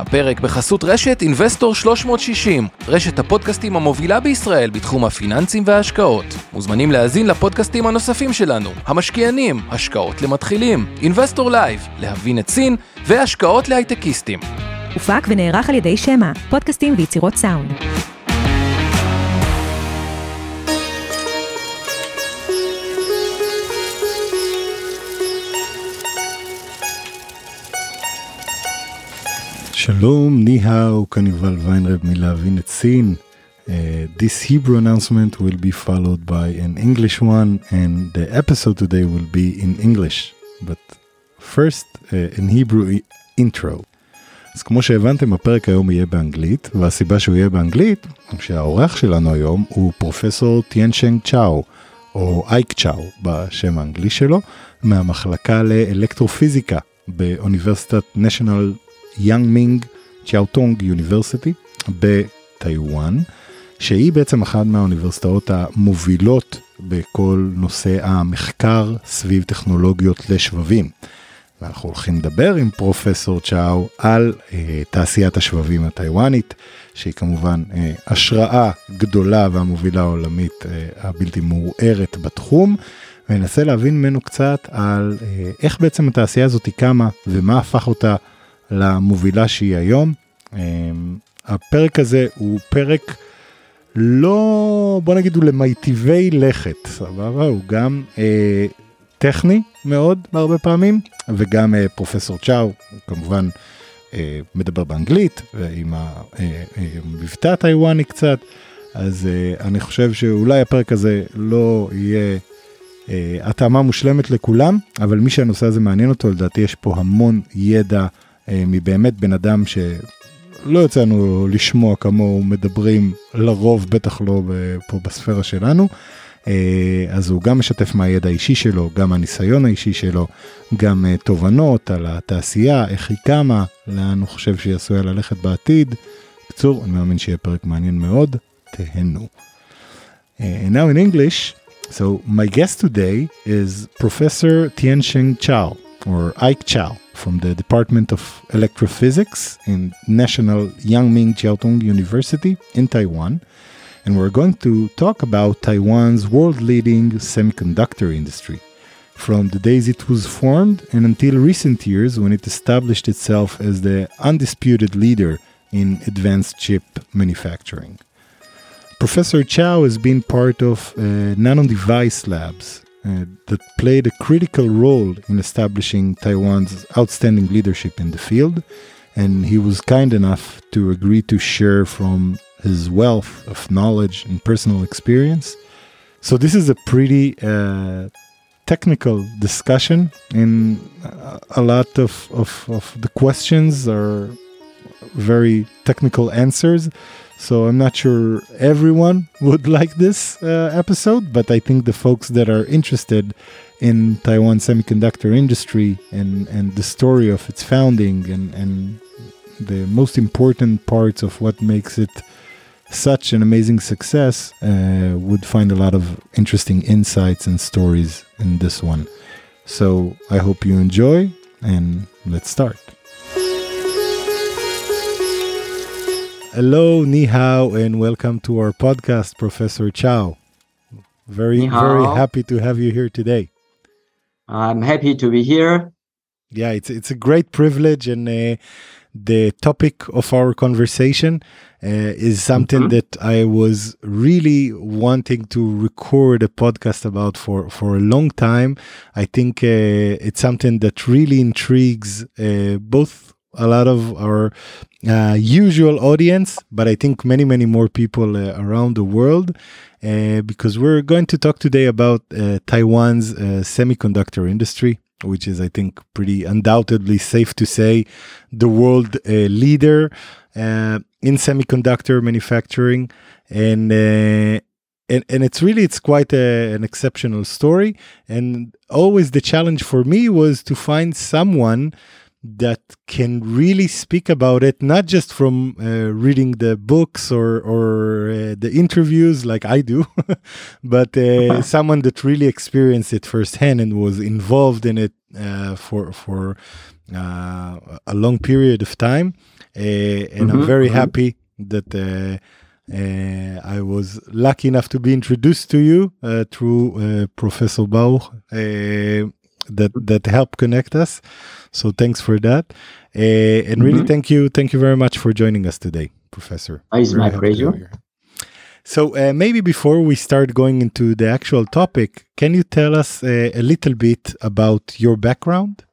הפרק בחסות רשת אינבסטור 360, רשת הפודקאסטים המובילה בישראל בתחום הפיננסים וההשקעות. מוזמנים להאזין לפודקאסטים הנוספים שלנו, המשקיענים, השקעות למתחילים, אינבסטור לייב, להבין את סין והשקעות להייטקיסטים. הופק ונערך על ידי שמע, פודקאסטים ויצירות סאונד. Shalom, Nihao, Kanival Weinreb מלהבין את סין. Uh, this Hebrew announcement will be followed by an English one, and the episode today will be in English. But first, uh, in Hebrew intro. אז כמו שהבנתם, הפרק היום יהיה באנגלית, והסיבה שהוא יהיה באנגלית, שהאורח שלנו היום הוא פרופסור טיאנשנג צ'או, או אייק צ'או בשם האנגלי שלו, מהמחלקה לאלקטרופיזיקה באוניברסיטת national יאנג מינג צ'אוטונג יוניברסיטי בטיוואן, שהיא בעצם אחת מהאוניברסיטאות המובילות בכל נושא המחקר סביב טכנולוגיות לשבבים. ואנחנו הולכים לדבר עם פרופסור צ'או על אה, תעשיית השבבים הטיוואנית, שהיא כמובן אה, השראה גדולה והמובילה העולמית אה, הבלתי מעורערת בתחום, וננסה להבין ממנו קצת על אה, איך בעצם התעשייה הזאת קמה ומה הפך אותה למובילה שהיא היום. אמ, הפרק הזה הוא פרק לא, בוא נגיד הוא למיטיבי לכת, סבבה? הוא גם אה, טכני מאוד בהרבה פעמים, וגם אה, פרופסור צ'או, כמובן אה, מדבר באנגלית, ועם המבטא אה, הטיוואני קצת, אז אה, אני חושב שאולי הפרק הזה לא יהיה אה, התאמה מושלמת לכולם, אבל מי שהנושא הזה מעניין אותו, לדעתי יש פה המון ידע. אה, מבאמת בן אדם שלא יוצא לנו לשמוע כמוהו מדברים לרוב, בטח לא פה בספירה שלנו. אה, אז הוא גם משתף מהידע האישי שלו, גם הניסיון האישי שלו, גם אה, תובנות על התעשייה, איך היא קמה, לאן הוא חושב שהיא עשויה ללכת בעתיד. בקיצור, אני מאמין שיהיה פרק מעניין מאוד, תהנו. Uh, now in English, so my guest today is Professor Tiansheng Chao, or Ike Chao. from the Department of Electrophysics in National Yangming Jiaotong University in Taiwan. And we're going to talk about Taiwan's world leading semiconductor industry. From the days it was formed and until recent years when it established itself as the undisputed leader in advanced chip manufacturing. Professor Chao has been part of uh, Device Labs, uh, that played a critical role in establishing Taiwan's outstanding leadership in the field. And he was kind enough to agree to share from his wealth of knowledge and personal experience. So, this is a pretty uh, technical discussion, and a lot of, of, of the questions are very technical answers. So I'm not sure everyone would like this uh, episode, but I think the folks that are interested in Taiwan semiconductor industry and, and the story of its founding and, and the most important parts of what makes it such an amazing success uh, would find a lot of interesting insights and stories in this one. So I hope you enjoy and let's start. Hello, ni hao, and welcome to our podcast, Professor Chao. Very, very happy to have you here today. I'm happy to be here. Yeah, it's it's a great privilege, and uh, the topic of our conversation uh, is something mm-hmm. that I was really wanting to record a podcast about for for a long time. I think uh, it's something that really intrigues uh, both a lot of our uh, usual audience, but I think many, many more people uh, around the world. Uh, because we're going to talk today about uh, Taiwan's uh, semiconductor industry, which is, I think, pretty undoubtedly safe to say the world uh, leader in semiconductor manufacturing. And and, and it's really it's quite a, an exceptional story and always the challenge for me was to find someone that can really speak about it, not just from uh, reading the books or or uh, the interviews like I do, but uh, someone that really experienced it firsthand and was involved in it uh, for for uh, a long period of time, uh, and I'm Mhm, very mhm. happy that uh, uh, I was lucky enough to be introduced to you uh, through uh, Professor Baruch uh, that that help connect us. So thanks for that, uh, and really Mhm. thank you, thank you very much for joining us today, Professor. It's Very my pleasure. have you here. So uh, maybe before we start going into the actual topic, can you tell us uh, a little bit about your background?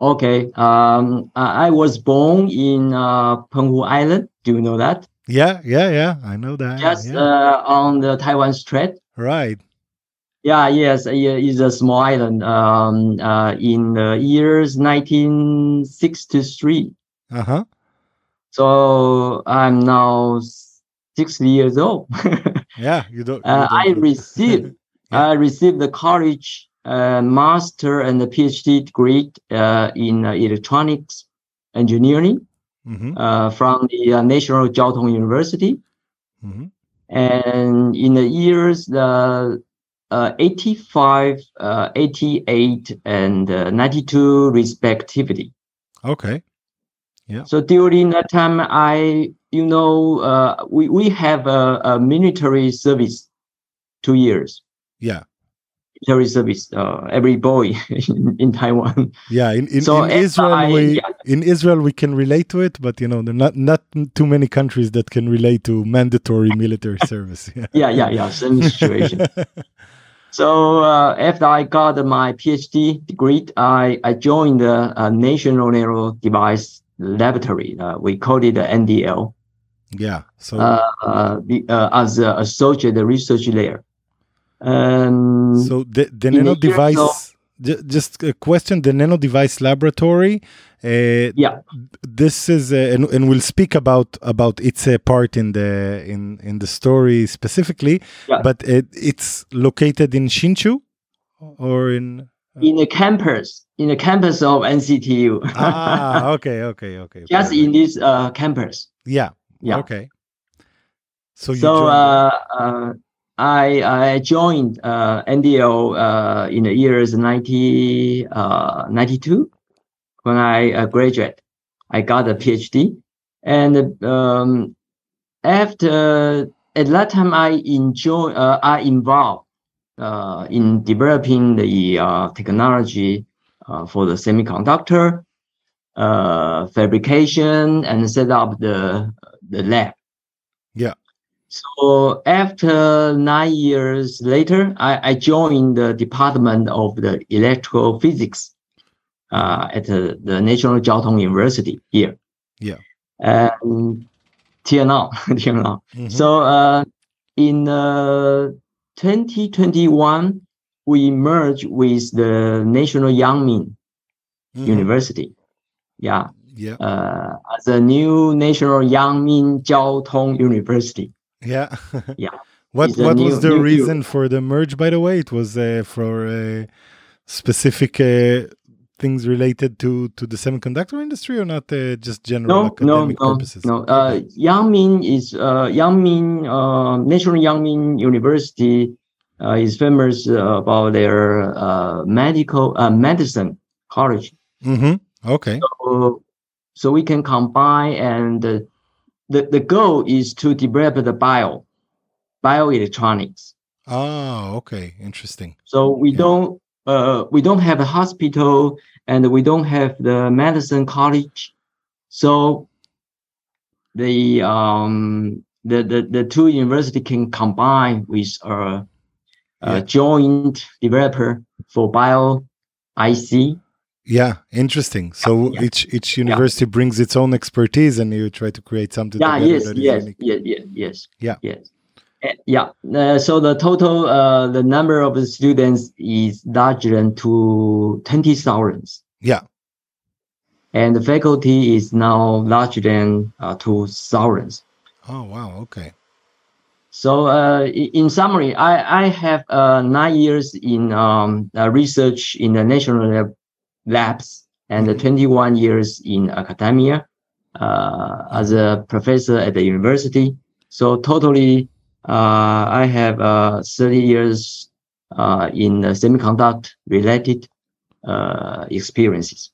Okay. Um, I I was born in uh, Penghu Island. Do you know that? Yeah, yeah, yeah. I know that. Just yeah. uh, on the Taiwan Strait. right. Yeah, yes, it is a small island. Um, uh, in the years 1963. Uh huh. So I'm now 60 years old. Yeah, you don't. you Uh, I don't- received I received the college uh, master and the PhD degree uh, in uh, electronics engineering Mhm, uh, from the uh, National Jiao Tong University. mhm. And in the years the uh, 85, uh, 88, and uh, 92 respectively. Okay. Yeah. So during that time, I, you know, uh, we, we have a, a military service, two years. Yeah. military service. Uh, every boy in, in Taiwan. Yeah. In in, So in Israel, I- we yeah. in Israel we can relate to it, but you know, there are not not too many countries that can relate to mandatory military service. Yeah. Yeah, yeah, yeah. Same situation. so uh, after I got my PhD degree, I, I joined the uh, National Nano Device Laboratory. Uh, we called it the NDL yeah. So uh, uh, the, uh, as an associate research there. Um, So the, the nano device, just a question, the nano device laboratory, uh, yeah, this is, uh, and, and we'll speak about, about its uh, part in the, in, in the story specifically, Yeah. but it, it's located in Hsinchu or in, in the campus, in the campus of NCTU. ah, okay, okay, okay. Just perfect. in this uh, campus. yeah, Yeah. okay. So you So uh, uh, I I joined uh, NDL uh, in the years 90, uh, 92 when I uh, graduate. I got a PhD, and um, after at that time I enjoy uh, I involved uh, in developing the uh, technology for the semiconductor fabrication and set up the the lab. So after nine years later, I, I joined the Department of the Electrical Physics uh, at the, the National Jiao Tong University here. Yeah. And till now, till now. Mhm. So uh, in uh, 2021, we merged with the National Yangmin Mhm. University. Yeah, yeah, uh, as a new National Yangmin Jiao Tong University. Yeah, Yeah. What what new- was the new- reason for the merge? By the way, it was uh, for uh, specific uh, things related to to the semiconductor industry, or not uh, just general No, no, academic no, purposes. no. Uh, Yangmin is uh, Yangmin uh, National Yangmin University uh, is famous uh, about their uh, medical uh, medicine college. hmm Okay. So, so we can combine and uh, the the goal is to develop the bio bioelectronics. Ah, okay. Interesting. So we Yeah. don't uh, we don't have a hospital and we don't have the medicine college. So the um the the, the two university can combine with a, a Yeah. joint developer for bio IC. Yeah, interesting. So yeah. each each university brings its own expertise, and you try to create something. Yeah, yes, yes, unique. yes, yes, yes. Yeah. Yes. Uh, yeah. Uh, so the total uh, the number of the students is larger than to twenty thousands. Yeah. and the faculty is now larger than uh, two thousands. Oh wow. Okay. So, uh, in summary, I, I have uh, nine years in um, uh, research in the national labs and Mhm. 21 years in academia uh, as a professor at the university. So, totally, uh, I have uh, 30 years uh, in the semiconductor related uh, experiences.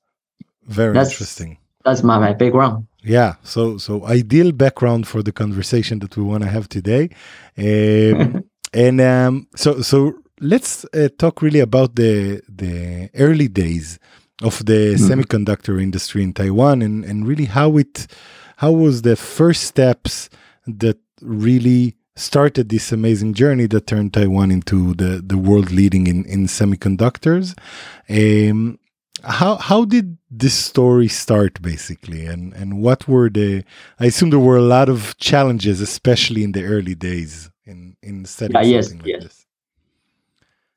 Very That's- interesting. That's my, my background. Yeah, so so ideal background for the conversation that we want to have today, um, and um, so so let's uh, talk really about the the early days of the Mhm. semiconductor industry in Taiwan, and and really how it how was the first steps that really started this amazing journey that turned Taiwan into the the world leading in in semiconductors. Um, how how did this story start basically and and what were the i assume there were a lot of challenges especially in the early days in in setting Yeah, yes, something like yes. this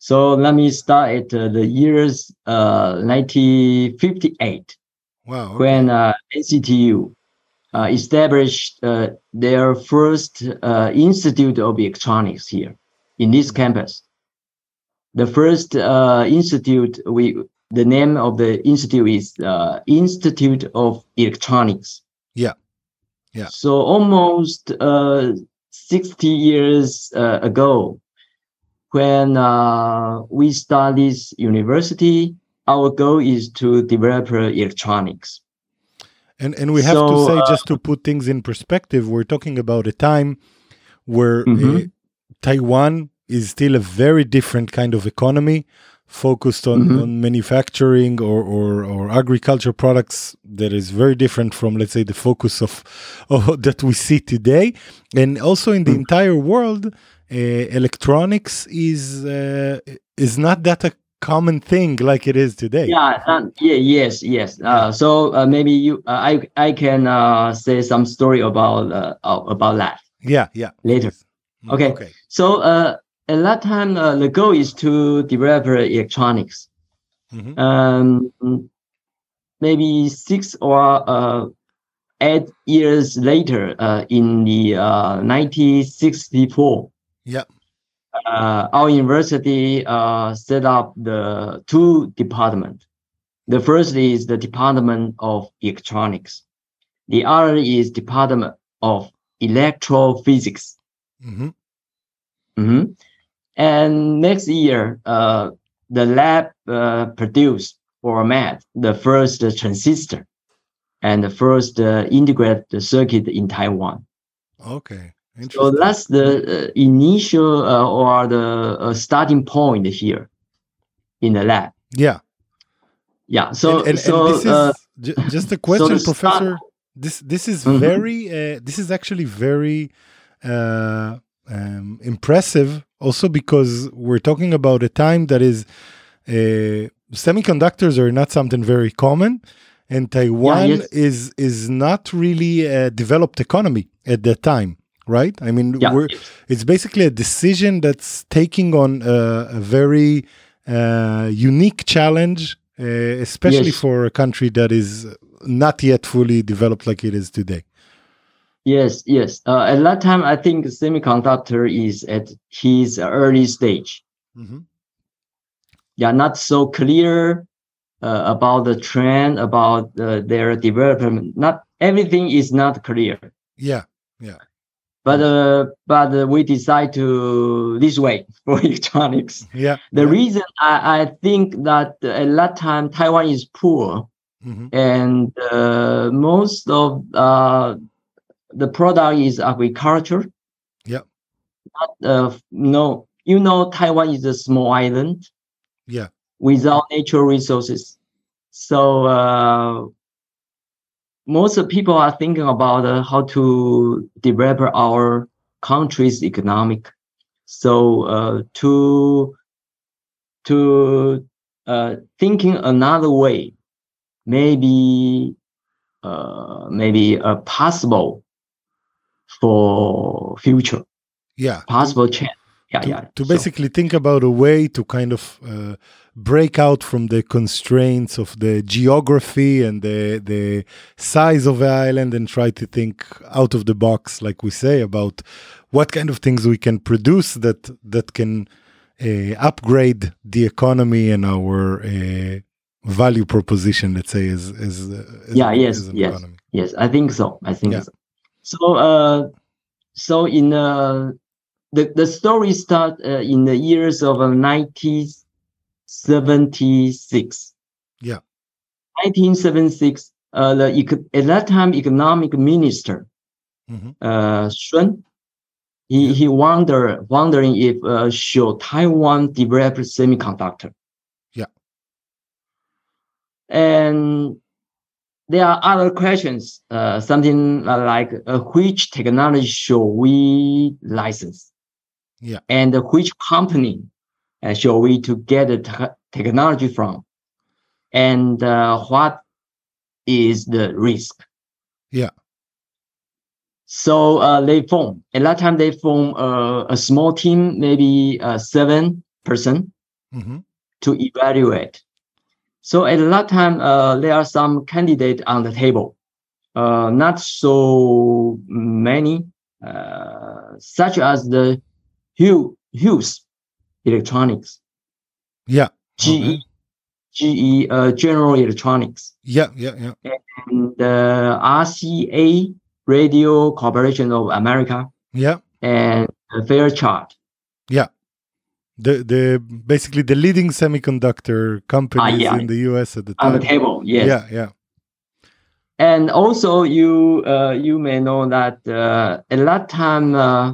So let me start at uh, the years uh, 1958 wow okay. when uh, NCTU uh, established uh, their first uh, Institute of Electronics here in this campus. The first uh, institute, we the name of the institute is uh, Institute of Electronics. Yeah. Yeah. So almost uh, 60 years uh, ago, when uh, we start this university, our goal is to develop uh, electronics. and and we have to say uh, just to put things in perspective we're talking about a time where uh, Mhm. taiwan is still a very different kind of economy focused on, Mhm. on manufacturing or, or or agriculture products that is very different from let's say the focus of, of that we see today and also in the Mm. entire world electronics is uh, is not that a common thing like it is today Yeah, uh, yeah, yes, yes. Uh, so uh, maybe you, uh, I, I can uh, say some story about uh, about that. yeah yeah Later. Mm, Okay. okay So uh, at that time, uh, the goal is to develop electronics. Mhm. Um, maybe six or uh, eight years later, uh, in the uh, 1964, yeah uh, our university uh, set up the two department. The first is the Department of Electronics. The other is Department of Electrophysics. Mhm. Mhm. And next year, uh, the lab uh, produced or made the first uh, transistor and the first uh, integrated circuit in Taiwan. okay So that's the uh, initial uh, or the uh, starting point here in the lab. yeah Yeah. So and, and, so and this is uh, ju- just a question start- professor this this is Mhm. very uh, this is actually very uh, um, impressive also because we're talking about a time that is uh, semiconductors are not something very common and taiwan yes. is is not really a developed economy at that time right i mean yeah, we're it's basically a decision that's taking on uh, a very uh, unique challenge, uh, especially Yes. for a country that is not yet fully developed like it is today. yes, yes. Uh, at that time, I think semiconductor is at his early stage. Mhm. yeah, not so clear uh, about the trend, about uh, their development. Not everything is not clear, Yeah, Yeah, but uh, but uh, we decide to this way for electronics. yeah. The yeah. reason I, I think that at that time Taiwan is poor Mhm. and uh, most of uh, the product is agriculture. Yeah. Not, uh, no, you know, Taiwan is a small island. Yeah. without natural resources. So uh, most of people are thinking about uh, how to develop our country's economic. So uh, to to uh, thinking another way, maybe uh, maybe uh, possible for future, Yeah. possible chance. Yeah, to, yeah. to So- basically think about a way to kind of uh, break out from the constraints of the geography and the the size of the island and try to think out of the box like we say about what kind of things we can produce that that can uh, upgrade the economy and our uh, value proposition let's say as as, as Yeah, yes, as yes. economy Yes, I think so. I think Yeah. so. So, uh, so in uh, the the story start uh, in the years of uh, 1976. Yeah. 1976, uh, the at that time economic minister Mhm. uh, Sun, he Yeah. he wonder wondering if uh, should Taiwan develop semiconductor. Yeah. And there are other questions, uh, something like uh, which technology should we license? Yeah. And which company uh, should we to get the te- technology from? And uh, what is the risk? Yeah. So uh, they form at that time they form uh, a small team, maybe uh, seven person Mhm. to evaluate. So at that time, uh, there are some candidates on the table, uh, not so many, uh, such as the Hugh, Hughes Electronics, Yeah. GE. GE, uh, General Electronics, Yeah. Yeah. Yeah. and the RCA Radio Corporation of America, Yeah. and Fairchild. Yeah. The the basically the leading semiconductor companies Ah, yeah. in the US at the time. On the table, yes. Yeah. Yeah. And also, you uh, you may know that uh, at that time uh,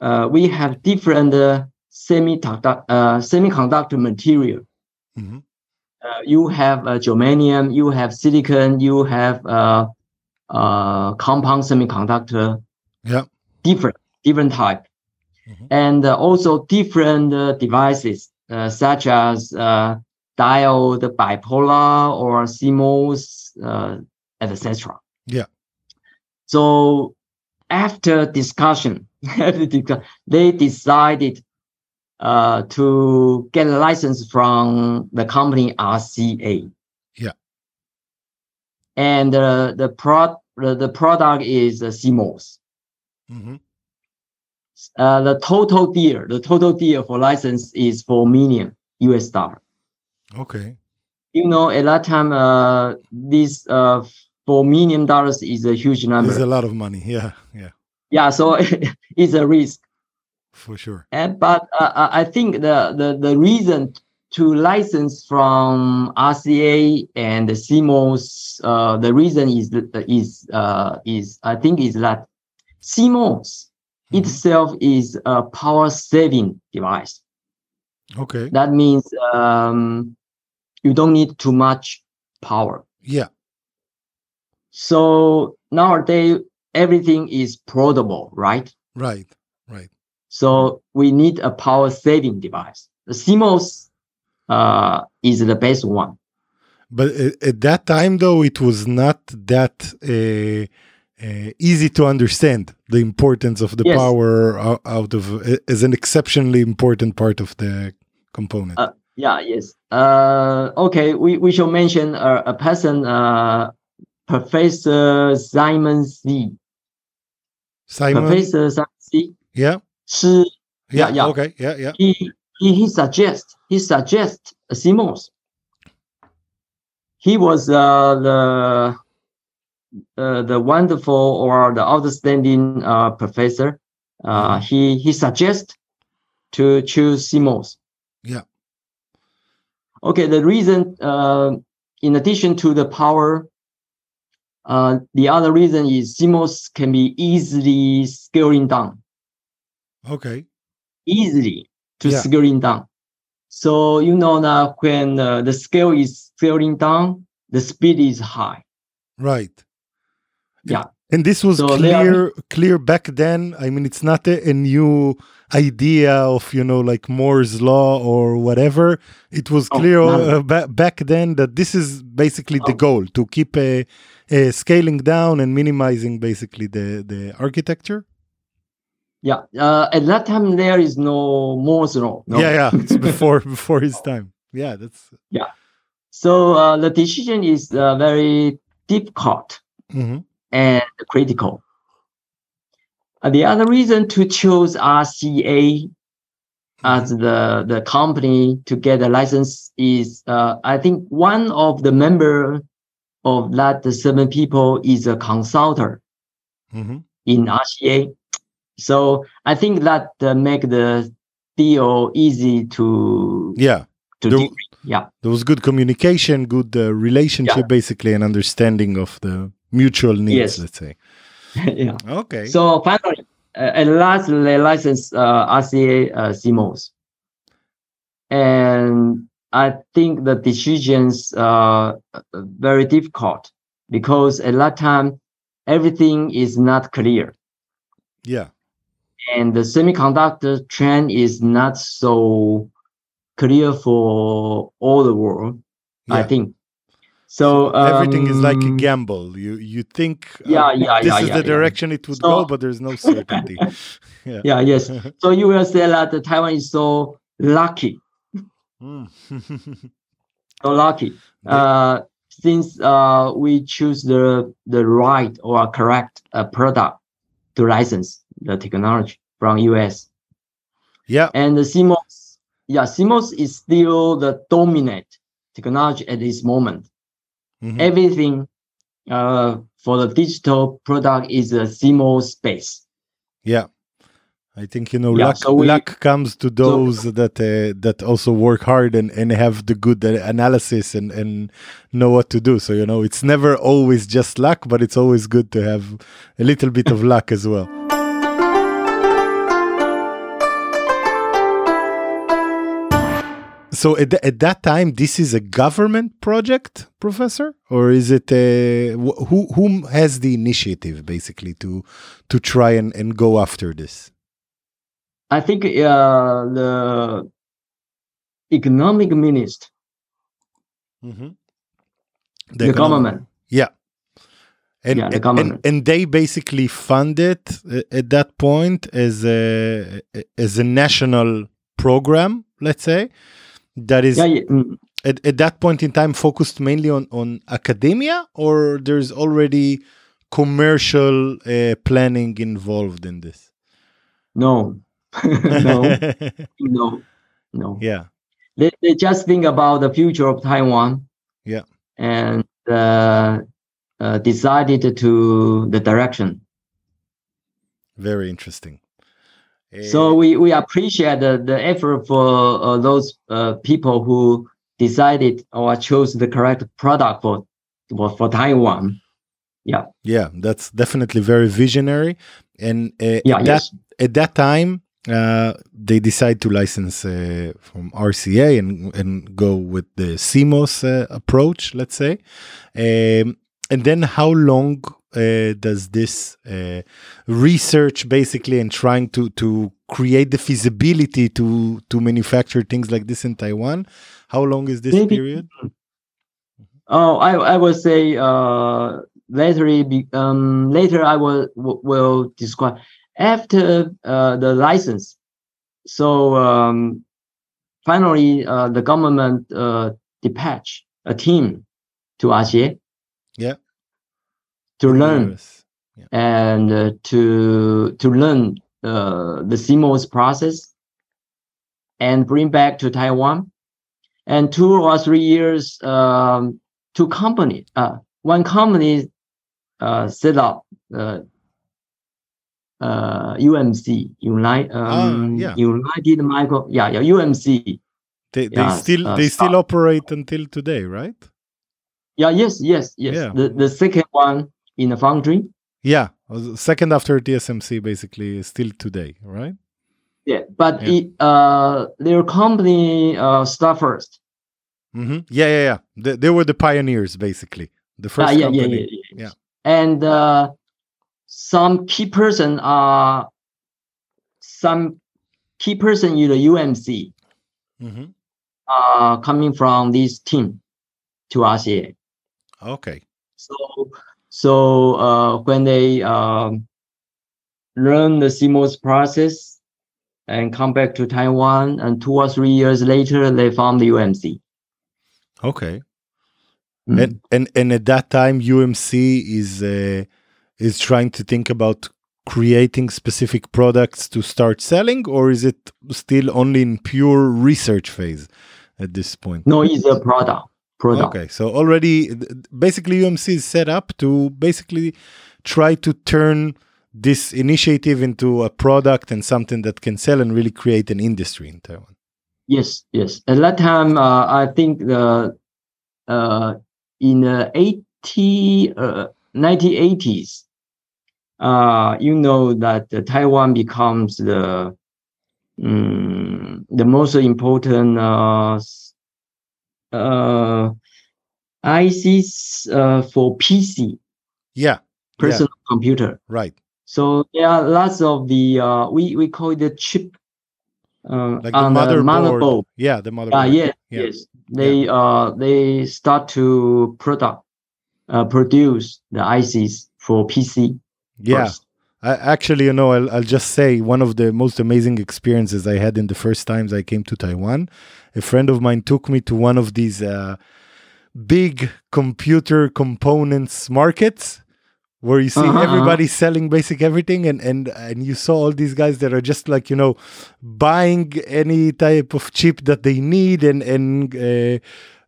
uh, we have different uh, semiconductor uh, semiconductor material. Mhm. Uh, you have uh, germanium, you have silicon, you have uh, uh, compound semiconductor. Yeah. Different different type, Mhm. and also different uh, devices uh, such as uh, diode, bipolar, or CMOS, uh, etc. Yeah. So after discussion, they decided uh, to get a license from the company RCA. Yeah. And uh, the pro the, the product is uh, CMOS. Mhm. Uh, the total deal, the total deal for license is four million US dollar. Okay. You know, at that time, uh, this uh, four million dollars is a huge number. There's a lot of money. Yeah. Yeah. yeah, so it's a risk. For sure. And but uh, uh, I think the, the the reason to license from RCA and the CMOS, uh, the reason is is uh, is I think is that CMOS Mhm. itself is a power saving device. Okay. That means um, you don't need too much power. Yeah. So nowadays everything is portable, right? Right. So we need a power saving device. The CMOS uh, is the best one. But at that time, though, it was not that uh, uh, easy to understand the importance of the Yes. power out, of as an exceptionally important part of the component. Uh, Yeah, yes. Uh, okay, we, we should mention a, a person, uh, Professor Simon Sze Simon. Professor Simon Sze Yeah. Shi, Yeah. yeah, yeah. Okay. Yeah. Yeah. he, he, he suggests, he suggests a CMOS. He was uh, the uh, the wonderful or the outstanding uh, professor. Uh, he he suggests to choose CMOS. Yeah. Okay, the reason, uh, in addition to the power, uh, the other reason is CMOS can be easily scaling down, Okay. easily to Yeah. scaling down. So you know that when uh, the scale is scaling down, the speed is high. Right. Yeah. And this was So they are- clear, clear back then. I mean, it's not a, a new idea of you know like Moore's law or whatever. It was Oh, clear none. uh, ba- back then that this is basically the Oh. goal to keep uh, uh, scaling down and minimizing basically the the architecture. Yeah. Uh, at that time, there is no Moore's law. No. Yeah, yeah. It's before before his time. Yeah, that's. Yeah. So uh, the decision is uh, very difficult mhm. and critical. Uh, the other reason to choose RCA as the, the company to get a license is, uh, I think one of the member of that seven people is a consultant Mhm. in RCA. So I think that uh, make the deal easy to Yeah. to There. Yeah. There was good communication, good uh, relationship, Yeah. basically, and understanding of the mutual needs. Yes. Let's say. yeah. Okay. So finally, uh, at last, they licensed uh, RCA uh, CMOS. And I think the decisions are uh, very difficult because at that time, everything is not clear. yeah. And the semiconductor trend is not so clear for all the world, I think. So Everything is like a um, gamble. You you think uh, Yeah, yeah, this yeah, is yeah, the yeah. direction it would So- go, but there's no certainty. yeah. Yeah, yes. So you will say that Taiwan is so lucky, Mm. so lucky. Uh, since uh, we choose the the right or correct uh, product to license the technology from US, yeah. and the CMOS, yeah, CMOS is still the dominant technology at this moment. Mhm. Everything uh, for the digital product is a CMOS space. Yeah. I think you know Yeah, luck so we- luck comes to those that uh, that also work hard and, and have the good uh, analysis and, and know what to do. So you know it's never always just luck, but it's always good to have a little bit of luck as well. So at, th- at that time, this is a government project, Professor, or is it a, wh- who whom has the initiative basically to to try and, and go after this? I think uh, the economic minister, Mm-hmm. the, government, Yeah. And, Yeah, the and- and, they basically fund it uh, at that point as a as a national program, let's say, that is yeah, yeah, mm, at, at that point in time focused mainly on, on academia or there's already commercial uh, planning involved in this? no, no, no, no. yeah. They, they just think about the future of Taiwan. Yeah. and uh, uh, decided to the direction. Very interesting. So Uh, we, we appreciate the, the effort for uh, those uh, people who decided or chose the correct product for for, for Taiwan. yeah, Yeah, that's definitely very visionary. And uh, Yeah, at that at that time, uh, they decide to license uh, from RCA and and go with the CMOS uh, approach, let's say. Um, and then, how long uh, does this uh, research basically and trying to to create the feasibility to to manufacture things like this in Taiwan? How long is this Maybe- period? Oh, I I will say uh later um later I will will- will describe after uh the license. So um finally uh the government uh dispatch a team to RCA. Yeah. To learn Yes. and uh, to to learn uh, the CMOS process and bring back to Taiwan. And two or three years, um, two company, uh, one company uh, set up uh, uh, UMC, Unite, um, yeah. United Micro, yeah, yeah, UMC. They, they Yeah, still uh, they still operate until today, right? Yeah, yes, yes, yes. Yeah. The the second one in the foundry. Yeah, second after TSMC, basically, still today, right? Yeah, but Yeah. it uh their company uh start first. hmm Yeah, yeah, yeah. They, they were the pioneers, basically. The first Ah, yeah, yeah, company. yeah, yeah, Yeah. And uh, some key person are some key person in the UMC Mhm. are coming from this team to RCA. Okay. So so uh, when they um, learn the CMOS process and come back to Taiwan, and two or three years later, they found the UMC. Okay. Mm. And and and at that time, UMC is uh, is trying to think about creating specific products to start selling, or is it still only in pure research phase at this point? No, it's a product. Product. Okay, so already basically UMC is set up to basically try to turn this initiative into a product and something that can sell and really create an industry in Taiwan. Yes, yes. At that time, uh, I think the uh, in the 80, uh, 1980s, uh, you know that uh, Taiwan becomes the um, the most important uh, uh, ICs uh, for PC Yeah, personal computer. right. So there are lots of the uh, we we call it the chip uh, Like the on the motherboard. motherboard. Yeah, the motherboard. Ah, yes, Yeah. yes. They uh they start to product uh produce the ICs for PC. Yeah. first. I, actually, you know, I'll, I'll just say one of the most amazing experiences I had in the first times I came to Taiwan. A friend of mine took me to one of these uh, big computer components markets where you see Uh-huh, uh-huh. everybody selling basic everything and, and and you saw all these guys that are just like you know buying any type of chip that they need and and uh,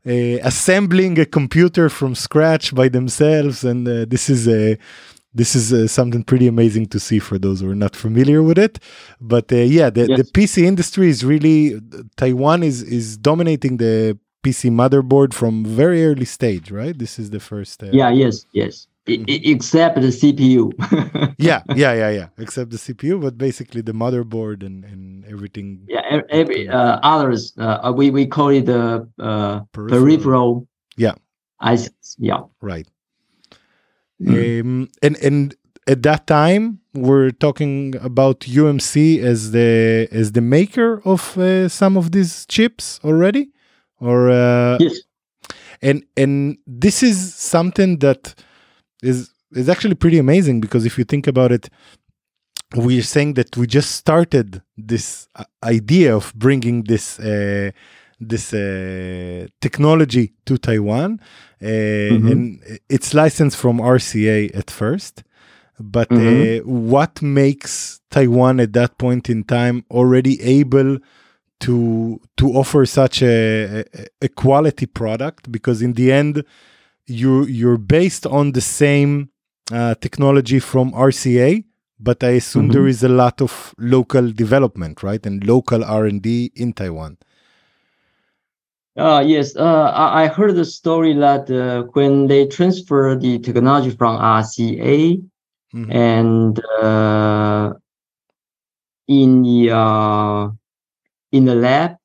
uh, assembling a computer from scratch by themselves and uh, this is a this is uh, something pretty amazing to see for those who are not familiar with it but uh, yeah the, the pc industry is really taiwan is is dominating the pc motherboard from very early stage right this is the first uh, Yeah, yes, yes. I- I- except the CPU. yeah yeah yeah yeah except the cpu but basically the motherboard and and everything yeah, every uh, others uh, we we call it the uh, Peripheral. peripheral. Yeah. ICs. Yeah. right Mm. um, and and at that time we're talking about umc as the as the maker of uh, some of these chips already or uh, Yes. and and this is something that is is actually pretty amazing because if you think about it we're saying that we just started this uh, idea of bringing this uh, this uh, technology to Taiwan, uh, Mhm. and it's licensed from RCA at first. But uh, what makes Taiwan at that point in time already able to to offer such a, a, quality product? Because in the end, you you're based on the same uh, technology from RCA, but I assume Mhm. there is a lot of local development, right, and local R and D in Taiwan. Uh, yes, uh, I, I heard the story that uh, when they transfer the technology from RCA Mhm. and uh, in the uh, in the lab,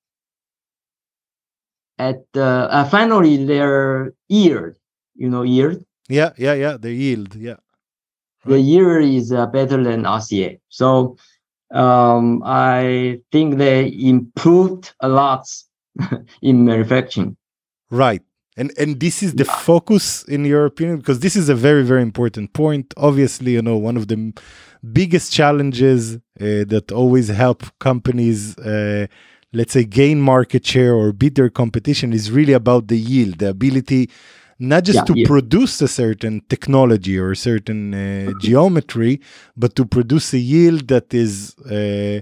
at the uh, finally their yield, you know, yield, Yeah, yeah, yeah. The yield, yeah, the yield is uh, better than RCA. So um, I think they improved a lot in manufacturing. right. And and this is the Yeah. focus in your opinion because this is a very very important point. Obviously, you know one of the biggest challenges uh, that always help companies. Uh, let's say gain market share or beat their competition is really about the yield the ability not just Yeah, to yeah. produce a certain technology or a certain uh, geometry but to produce a yield that is uh,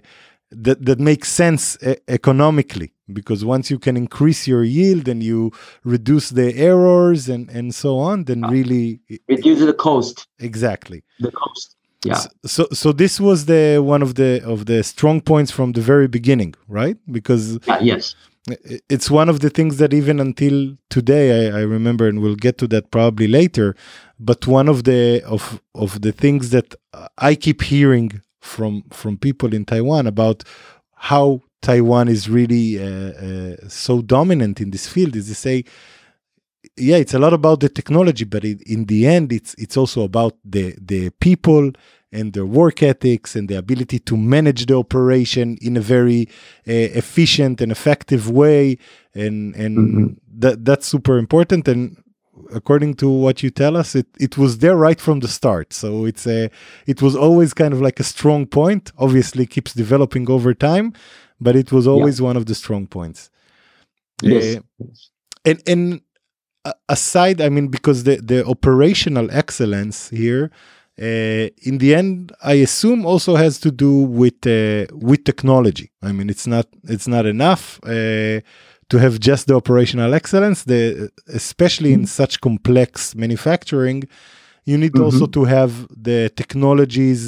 that that makes sense e- economically because once you can increase your yield and you reduce the errors and and so on then Ah. really Reduce the cost. exactly The cost. Yeah. So so this was the one of the of the strong points from the very beginning, right? Because Yeah, yes. it's one of the things that even until today I, I remember, and we'll get to that probably later. But one of the of of the things that uh, I keep hearing from from people in Taiwan about how Taiwan is really uh, uh, so dominant in this field is to say, yeah, it's a lot about the technology, but in, in the end, it's it's also about the the people and their work ethics and the ability to manage the operation in a very uh, efficient and effective way, and and Mhm. that that's super important. And according to what you tell us, it it was there right from the start. So it's a it was always kind of like a strong point. Obviously, keeps developing over time, but it was always one of the strong points. Yes. Uh, and and aside i mean because the the operational excellence here uh, in the end i assume also has to do with uh, with technology i mean it's not it's not enough uh, to have just the operational excellence the especially in such complex manufacturing you need also to have the technologies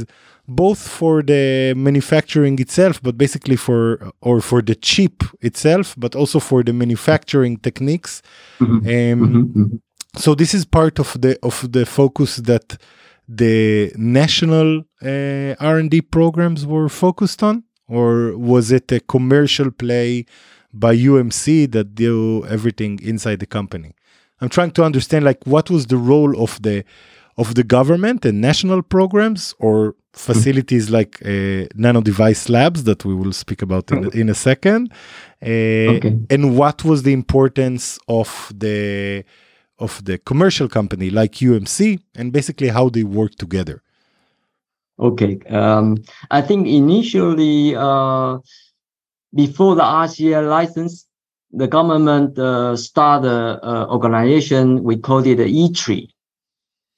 both for the manufacturing itself but basically for or for the chip itself but also for the manufacturing techniques Mhm. um, Mhm, mhm. so this is part of the of the focus that the national uh, r&d programs were focused on or was it a commercial play by umc that do everything inside the company i'm trying to understand like what was the role of the of the government and national programs or facilities like uh, nano device labs that we will speak about in, in a second uh, Okay. and what was the importance of the of the commercial company like UMC and basically how they work together. Okay. Um, I think initially, uh, before the RCA license, the government uh, started an uh, organization. We called it ITRI,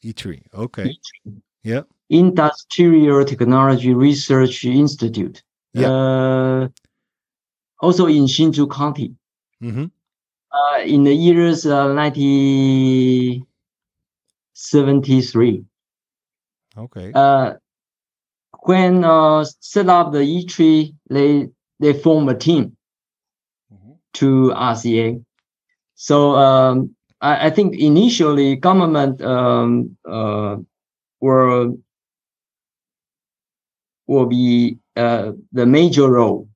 ITRI. Okay. Yeah. Industrial Technology Research Institute. Yeah. Uh, also in Hsinchu County. hmm Uh, in the years uh, 1973. Okay. uh, when uh, set up the ITRI, they they form a team Mhm. to RCA. So um, I, I think initially government um, uh, were will be uh, the major role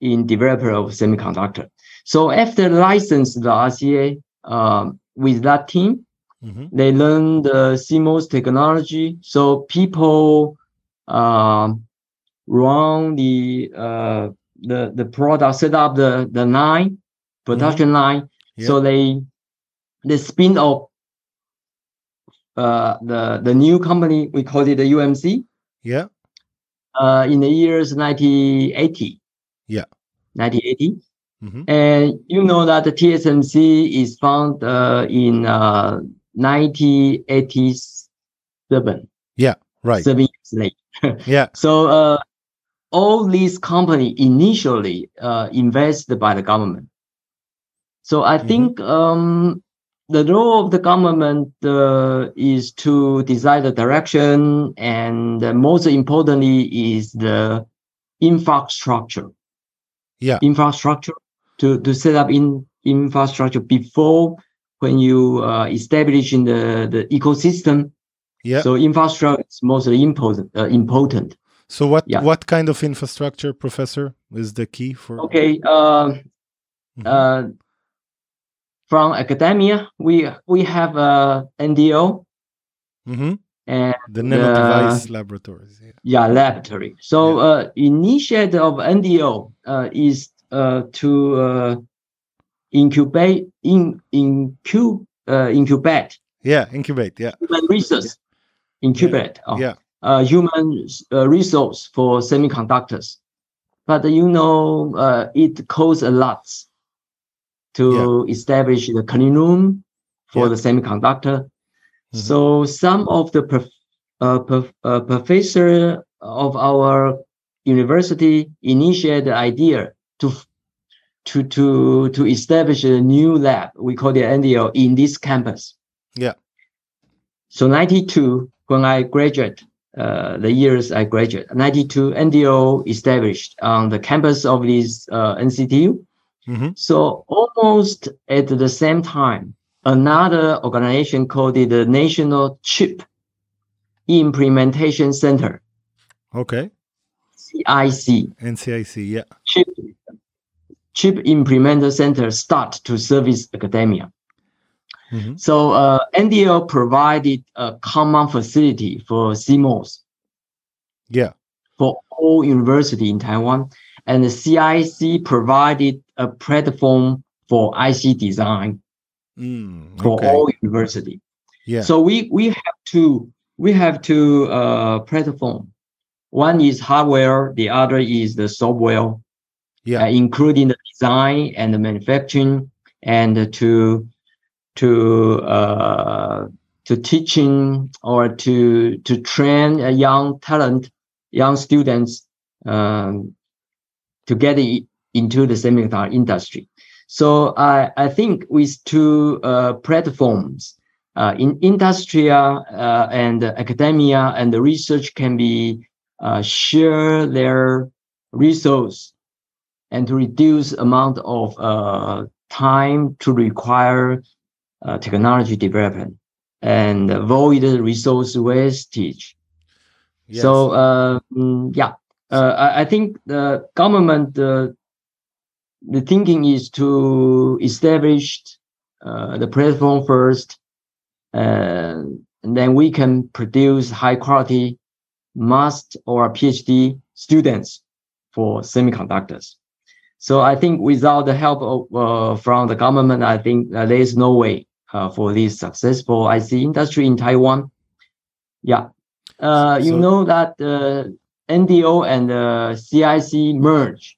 in developer of semiconductor. So after license the RCA um, with that team, hmm they learn the CMOS technology. So people um, run the uh, the the product, set up the the line, production line. So they they spin up uh, the the new company. We call it the UMC. Yeah. Uh, in the years 1980. Yeah. 1980. hmm And you know that the TSMC is found uh, in uh, 1987, Right. seven years late. yeah. So uh, all these company initially uh, invested by the government. So I Mhm. think um, the role of the government uh, is to decide the direction, and most importantly is the infrastructure. Yeah. infrastructure to to set up in infrastructure before when you uh, establish in the the ecosystem. Yeah. So infrastructure is mostly important. Uh, important. So what Yeah. what kind of infrastructure, professor, is the key for? Okay. Uh, Mhm. uh, from academia, we we have a NDL Mhm. and The nano the- device laboratories. Yeah. yeah laboratory. So uh, initiative of NDL uh, is uh, to uh, incubate in incube uh, incubate Yeah. Incubate. Yeah. resource incubate uh, Yeah. Uh, human uh, resource for semiconductors. But you know, uh, it costs a lot to establish the clean room for Yeah. the semiconductor. Mhm. So some of the prof- uh, prof- uh, professor of our university initiated the idea to to to to establish a new lab. We call it NDL in this campus. Yeah. So 92, when I graduate, uh, the years I graduated. 92 NDL established on the campus of this uh, NCTU. hmm So almost at the same time, another organization called the National Chip Implementation Center, Okay. CIC, NCIC. Yeah. Chip, Chip Implementer Center start to service academia. Hmm So uh, NDL provided a common facility for CMOS Yeah. for all university in Taiwan, and the CIC provided a platform for IC design Mm, for all university. Yeah. So we we have two we have two uh, platform. One is hardware, the other is the software, Yeah. uh, including the design and the manufacturing, and to to uh, to teaching or to to train a young talent, young students um, to get into the semiconductor industry. So I I think with two uh, platforms, uh, in industria uh, and academia and the research can be uh, share their resource and to reduce amount of uh, time to require uh, technology development and avoid resource wastage. Yes. So uh, yeah, uh, I, I think the government uh, the thinking is to establish uh, the platform first, uh, and then we can produce high quality master or PhD students for semiconductors. So I think without the help of uh, from the government, I think uh, there is no way uh, for this successful IC industry in Taiwan. Yeah, uh, you know that uh, NDL and uh, CIC merge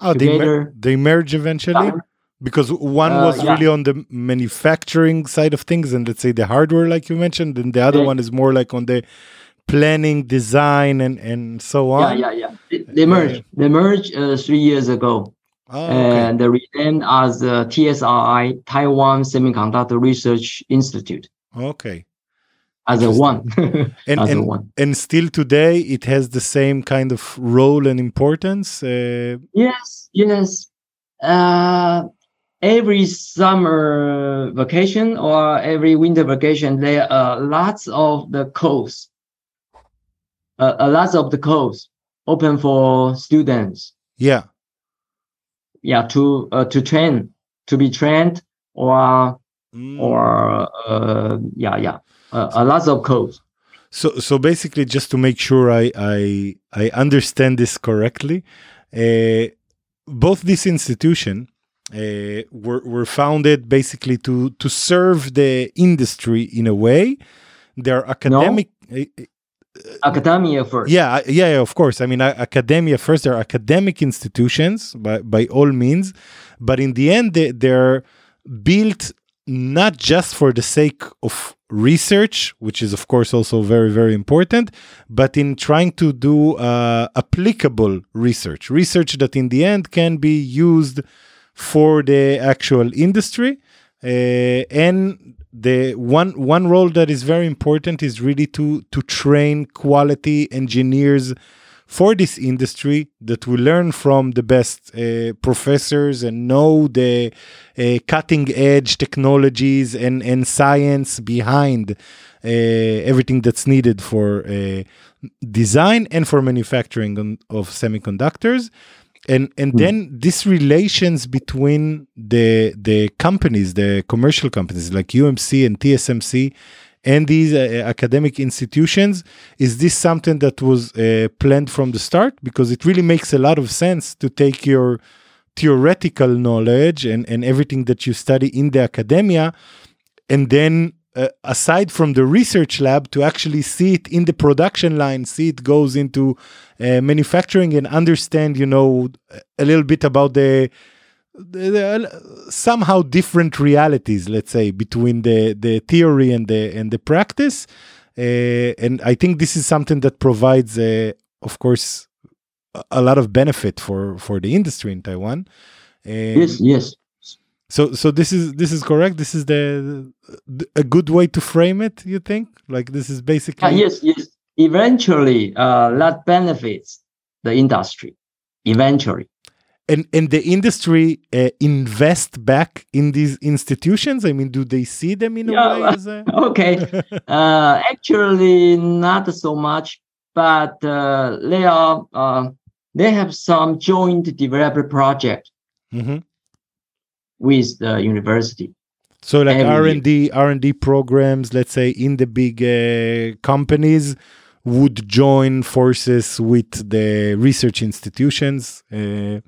oh, they, mer- they merge eventually Uh, because one Uh, was yeah. really on the manufacturing side of things and let's say the hardware like you mentioned and the other Yeah. one is more like on the planning design and and so on yeah, yeah. They, they merged. They merged uh, three years ago, oh, and they renamed as uh, TSRI Taiwan Semiconductor Research Institute okay as a one. and as a one. and still today it has the same kind of role and importance uh, Yes, yes. Uh, every summer vacation or every winter vacation, there are lots of the course. Uh, uh, lots of the course open for students. yeah Yeah, to uh, to train, to be trained, or Mm. or uh, yeah, yeah, uh, a lots of codes. So so basically, just to make sure I I I understand this correctly, uh, both this institution uh, were were founded basically to to serve the industry in a way. They're academic. uh, Academia first. yeah, yeah, yeah, of course. I mean, academia first. They're academic institutions by by all means, but in the end, they, they're built not just for the sake of research, which is of course also very very important, but in trying to do uh, applicable research, research that in the end can be used for the actual industry. Uh, and the one one role that is very important is really to to train quality engineers for this industry that will learn from the best uh, professors and know the uh, cutting edge technologies and and science behind uh, everything that's needed for uh, design and for manufacturing on, of semiconductors and and then these relations between the the companies the commercial companies like UMC and TSMC and these uh, academic institutions is this something that was uh, planned from the start? Because it really makes a lot of sense to take your theoretical knowledge and and everything that you study in the academia and then uh, aside from the research lab to actually see it in the production line see it goes into uh, manufacturing and understand you know a little bit about the, the, the somehow different realities let's say between the the theory and the and the practice uh, and i think this is something that provides uh, of course a- lot of benefit for for the industry in taiwan Yes, yes. So so this is this is correct this is the, the a good way to frame it you think like this is basically Uh, yes, yes. Eventually, uh, that benefits the industry. Eventually. and and the industry uh, invest back in these institutions i mean do they see them in a Yeah, way as a Okay. uh, actually, not so much, but uh, they are. Uh, they have some joint development project Mhm. With the university. so like r&d r&d programs let's say in the big uh, companies would join forces with the research institutions uh,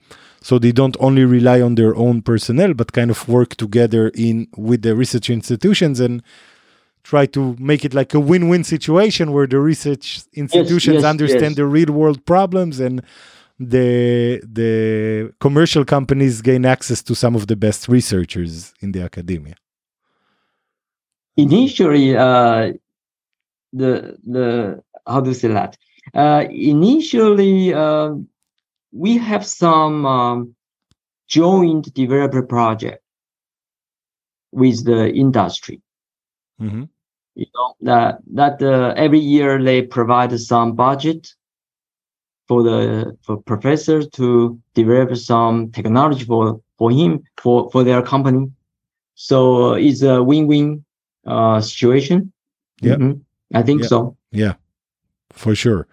so they don't only rely on their own personnel but kind of work together in with the research institutions and try to make it like a win-win situation where the research institutions yes, understand yes. the real world problems and the the commercial companies gain access to some of the best researchers in the academia. Initially uh the the how to say that? Uh initially uh, we have some um, joint developer project with the industry. Hmm You know that that uh, every year they provide some budget for the for professors to develop some technology for for him for for their company. So it's a win-win uh, situation. Yeah. Mhm. I think Yeah. so. Yeah, for sure.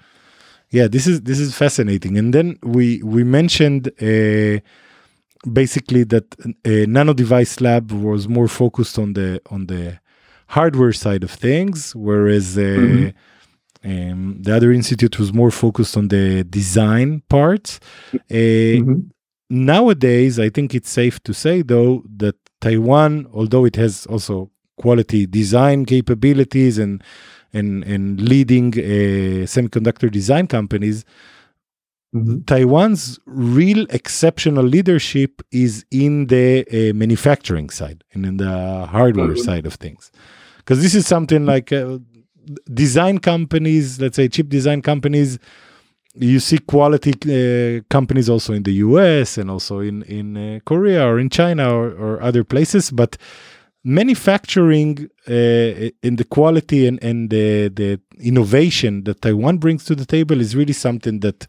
Yeah, this is this is fascinating. And then we we mentioned uh, basically that uh, Nano Device Lab was more focused on the on the hardware side of things, whereas uh, Mhm. Um, the other institute was more focused on the design part. Uh, Mhm. nowadays, I think it's safe to say, though, that Taiwan, although it has also quality design capabilities and and and leading uh, semiconductor design companies, Mhm. Taiwan's real exceptional leadership is in the uh, manufacturing side and in the hardware Mhm. side of things, because this is something like uh, design companies, let's say chip design companies. You see quality uh, companies also in the U.S. and also in in uh, Korea or in China or, or other places, but manufacturing uh, in the quality and, and the, the innovation that Taiwan brings to the table is really something that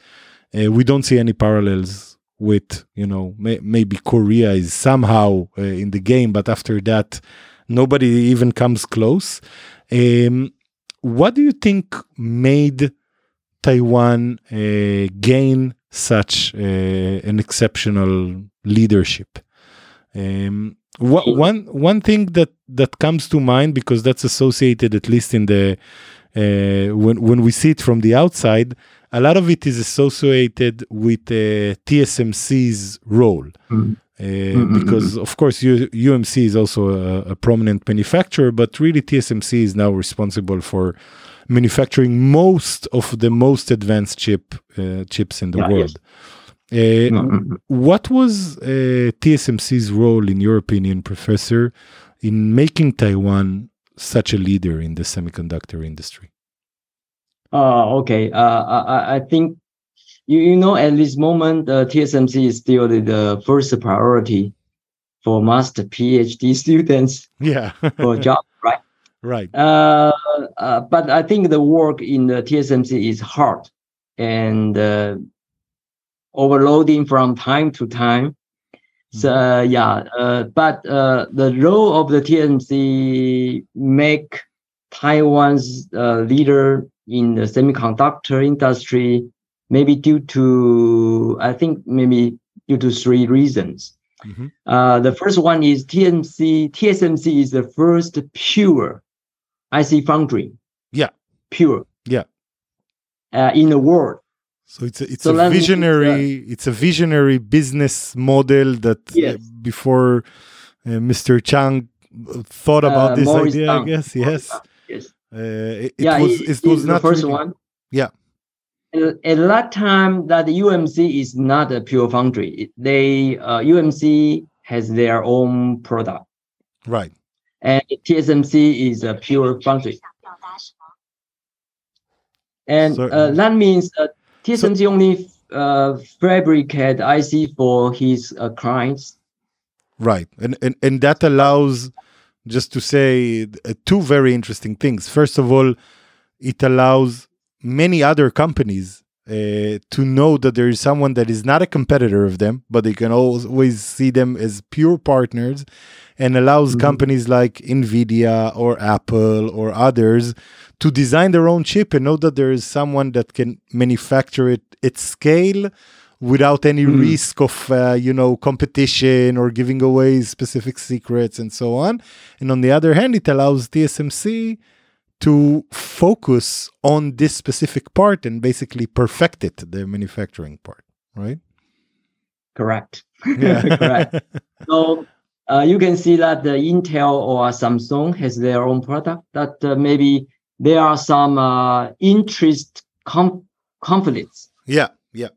uh, we don't see any parallels with. You know, may, maybe Korea is somehow uh, in the game, but after that, nobody even comes close. Um, what do you think made Taiwan uh, gain such uh, an exceptional leadership? Um, wha- one one thing that that comes to mind because that's associated at least in the uh, when when we see it from the outside, a lot of it is associated with uh, TSMC's role. Mhm. Uh, Mhm, because of course U- UMC is also a, a prominent manufacturer, but really TSMC is now responsible for manufacturing most of the most advanced chip uh, chips in the Yeah, world. Uh, Mhm. what was uh, TSMC's role, in your opinion, Professor, in making Taiwan such a leader in the semiconductor industry? Uh, okay. Uh, I- I think you, you know at this moment uh, TSMC is still the, the first priority for master PhD students Yeah, for job, right? right. Uh, uh, but I think the work in the TSMC is hard and uh, overloading from time to time. So uh, yeah, uh, but uh, the role of the TSMC make Taiwan's uh, leader in the semiconductor industry, maybe due to I think maybe due to three reasons. Mhm. Uh, the first one is TMC. TSMC is the first pure IC foundry. Yeah. Pure. Yeah. Uh, in the world. So it's a, it's So a that means, visionary it's a visionary business model that uh, Yes. before uh, Mr. Chang thought about Uh, this Morris idea, Chang. I guess. Yes. Yes. Uh, it, it yeah, was it, it was not the first really- one. Yeah. At, at that time, that UMC is not a pure foundry. They uh, UMC has their own product, right. and TSMC is a pure foundry. And So- uh, that means uh, TSMC only uh, fabricate IC for his uh, clients. Right. And, and and that allows just to say uh, two very interesting things. First of all, it allows many other companies uh, to know that there is someone that is not a competitor of them, but they can always see them as pure partners and allows Mhm. companies like Nvidia or Apple or others to design their own chip and know that there is someone that can manufacture it at scale without any Mhm. risk of uh, you know competition or giving away specific secrets and so on and on the other hand it allows TSMC to focus on this specific part and basically perfect it the manufacturing part right Correct. Correct. So uh, you can see that the Intel or Samsung has their own product. That uh, maybe there are some uh, interest com- conflicts. yeah yeah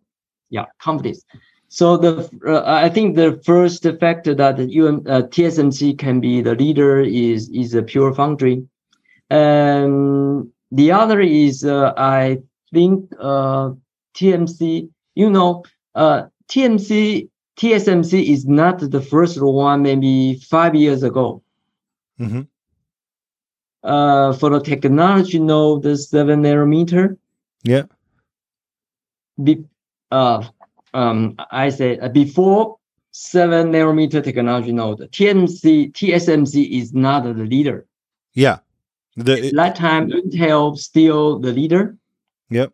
Yeah, conflicts. So the uh, I think the first factor that UM, uh, TSMC can be the leader is is a pure foundry, and the other is uh, I think uh, TMC. You know, uh, TMC TSMC is not the first one. Maybe five years ago, Mhm. uh, for the technology node, the seven nanometer, Yeah. be, uh, um, I say uh, before seven nanometer technology node, TMC, TSMC is not the leader. Yeah. The, That time, Intel still the leader. Yep.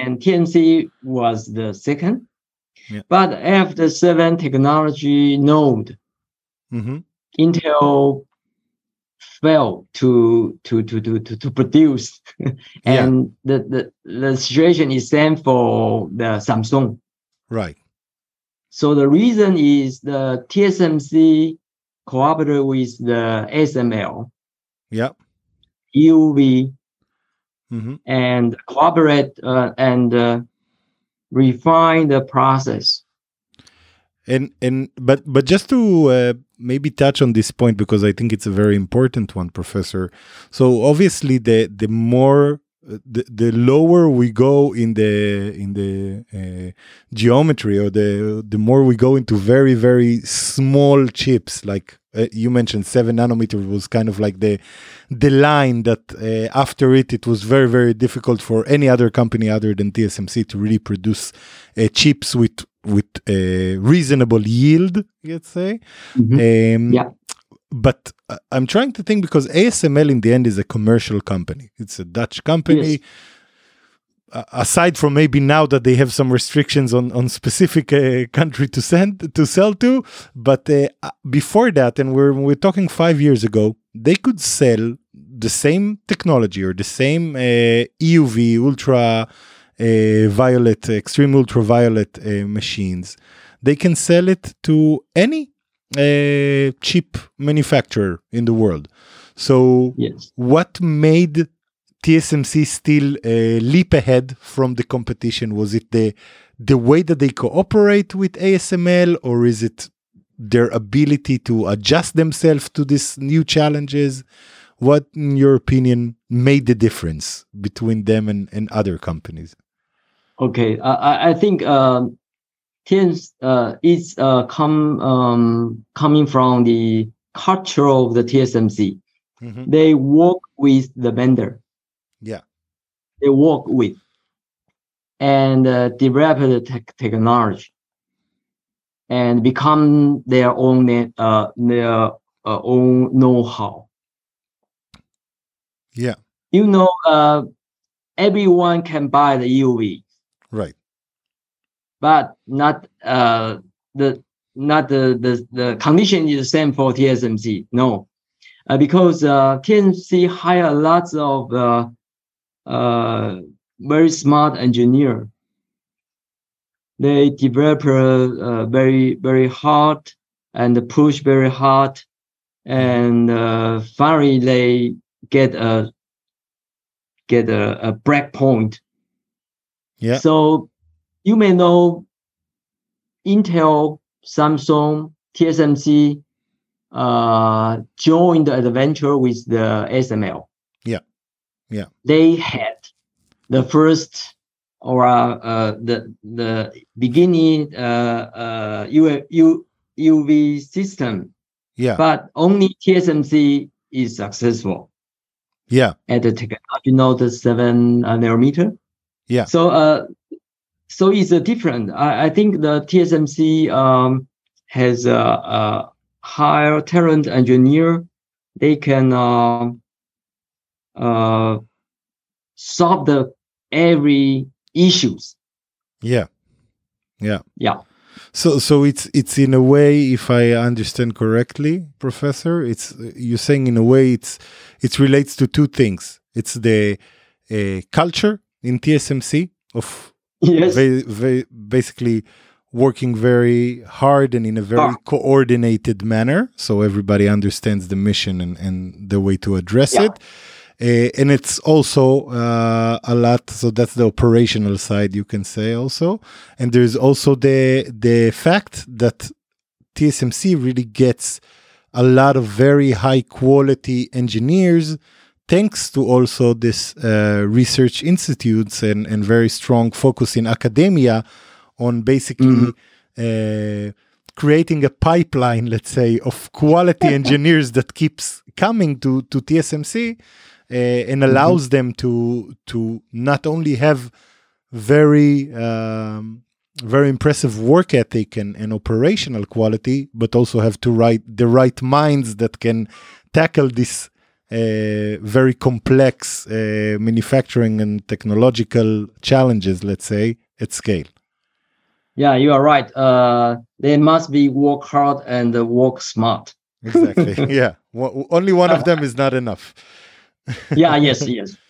And TMC was the second. Yeah. But after seven technology node, Mhm. Intel failed to to to to to, to produce, and the, the the situation is same for the Samsung. Right. So the reason is the TSMC cooperated with the ASML, Yeah. EUV, hmm and cooperate uh, and uh, refine the process. And and but but just to uh, maybe touch on this point because I think it's a very important one, Professor. So obviously, the the more uh, the, the lower we go in the in the uh, geometry or the the more we go into very very small chips like uh, you mentioned 7 nanometer was kind of like the the line that uh, after it it was very very difficult for any other company other than TSMC to really produce uh, chips with with a reasonable yield let's say um, Yeah. but uh, I'm trying to think because ASML in the end is a commercial company. It's a Dutch company. Yes. Aside from maybe now that they have some restrictions on on specific uh, country to send to sell to, but uh, uh, before that, and we're we're talking five years ago, they could sell the same technology or the same uh, EUV ultra uh, violet, extreme ultraviolet uh, machines. They can sell it to any uh, chip manufacturer in the world. So, Yes. what made TSMC still uh, leap ahead from the competition? Was it the the way that they cooperate with ASML, or is it their ability to adjust themselves to these new challenges? What, in your opinion, made the difference between them and, and other companies? Okay. I I- think um, TNS uh, is uh, come um, coming from the culture of the TSMC. Mhm. They work with the vendor. Yeah. They work with and uh, develop the tech technology and become their own uh, their uh, own know-how. Yeah, You know, uh, everyone can buy the EUV. right. but not uh the not the the, the condition is the same for TSMC. No, uh, because uh, TSMC hire lots of uh, uh, very smart engineer. They develop uh, very very hard and push very hard, and uh, finally they get a get a, a break point. Yeah. So you may know Intel, Samsung, TSMC uh, joined the adventure with the ASML. Yeah. They had the first or uh, the the beginning uh, uh, U, U, UV system, Yeah, but only TSMC is successful yeah, at the technology node seven uh, nanometer. Yeah. So uh, so it's a different. I, I think the TSMC um has a, a higher talent engineer. They can uh, uh solve the every issues. yeah, yeah. Yeah. So, so it's it's in a way, if I understand correctly, Professor, it's you're saying in a way it's it relates to two things. It's the uh, culture in TSMC of Yes. very, very basically working very hard and in a very Hard. coordinated manner, so everybody understands the mission and, and the way to address Yeah. it. Uh, and it's also uh, a lot. So that's the operational side, you can say also. And there's also the the fact that TSMC really gets a lot of very high quality engineers thanks to also this uh, research institutes and, and very strong focus in academia on basically uh, creating a pipeline, let's say, of quality engineers that keeps coming to to TSMC and allows them to to not only have very um, very impressive work ethic and, and operational quality, but also have to write the right minds that can tackle this uh, very complex uh, manufacturing and technological challenges, let's say, at scale. Yeah, you are right. Uh, they must be work hard and work smart. Exactly. yeah. Only one of them is not enough. Yeah. Yes. Yes.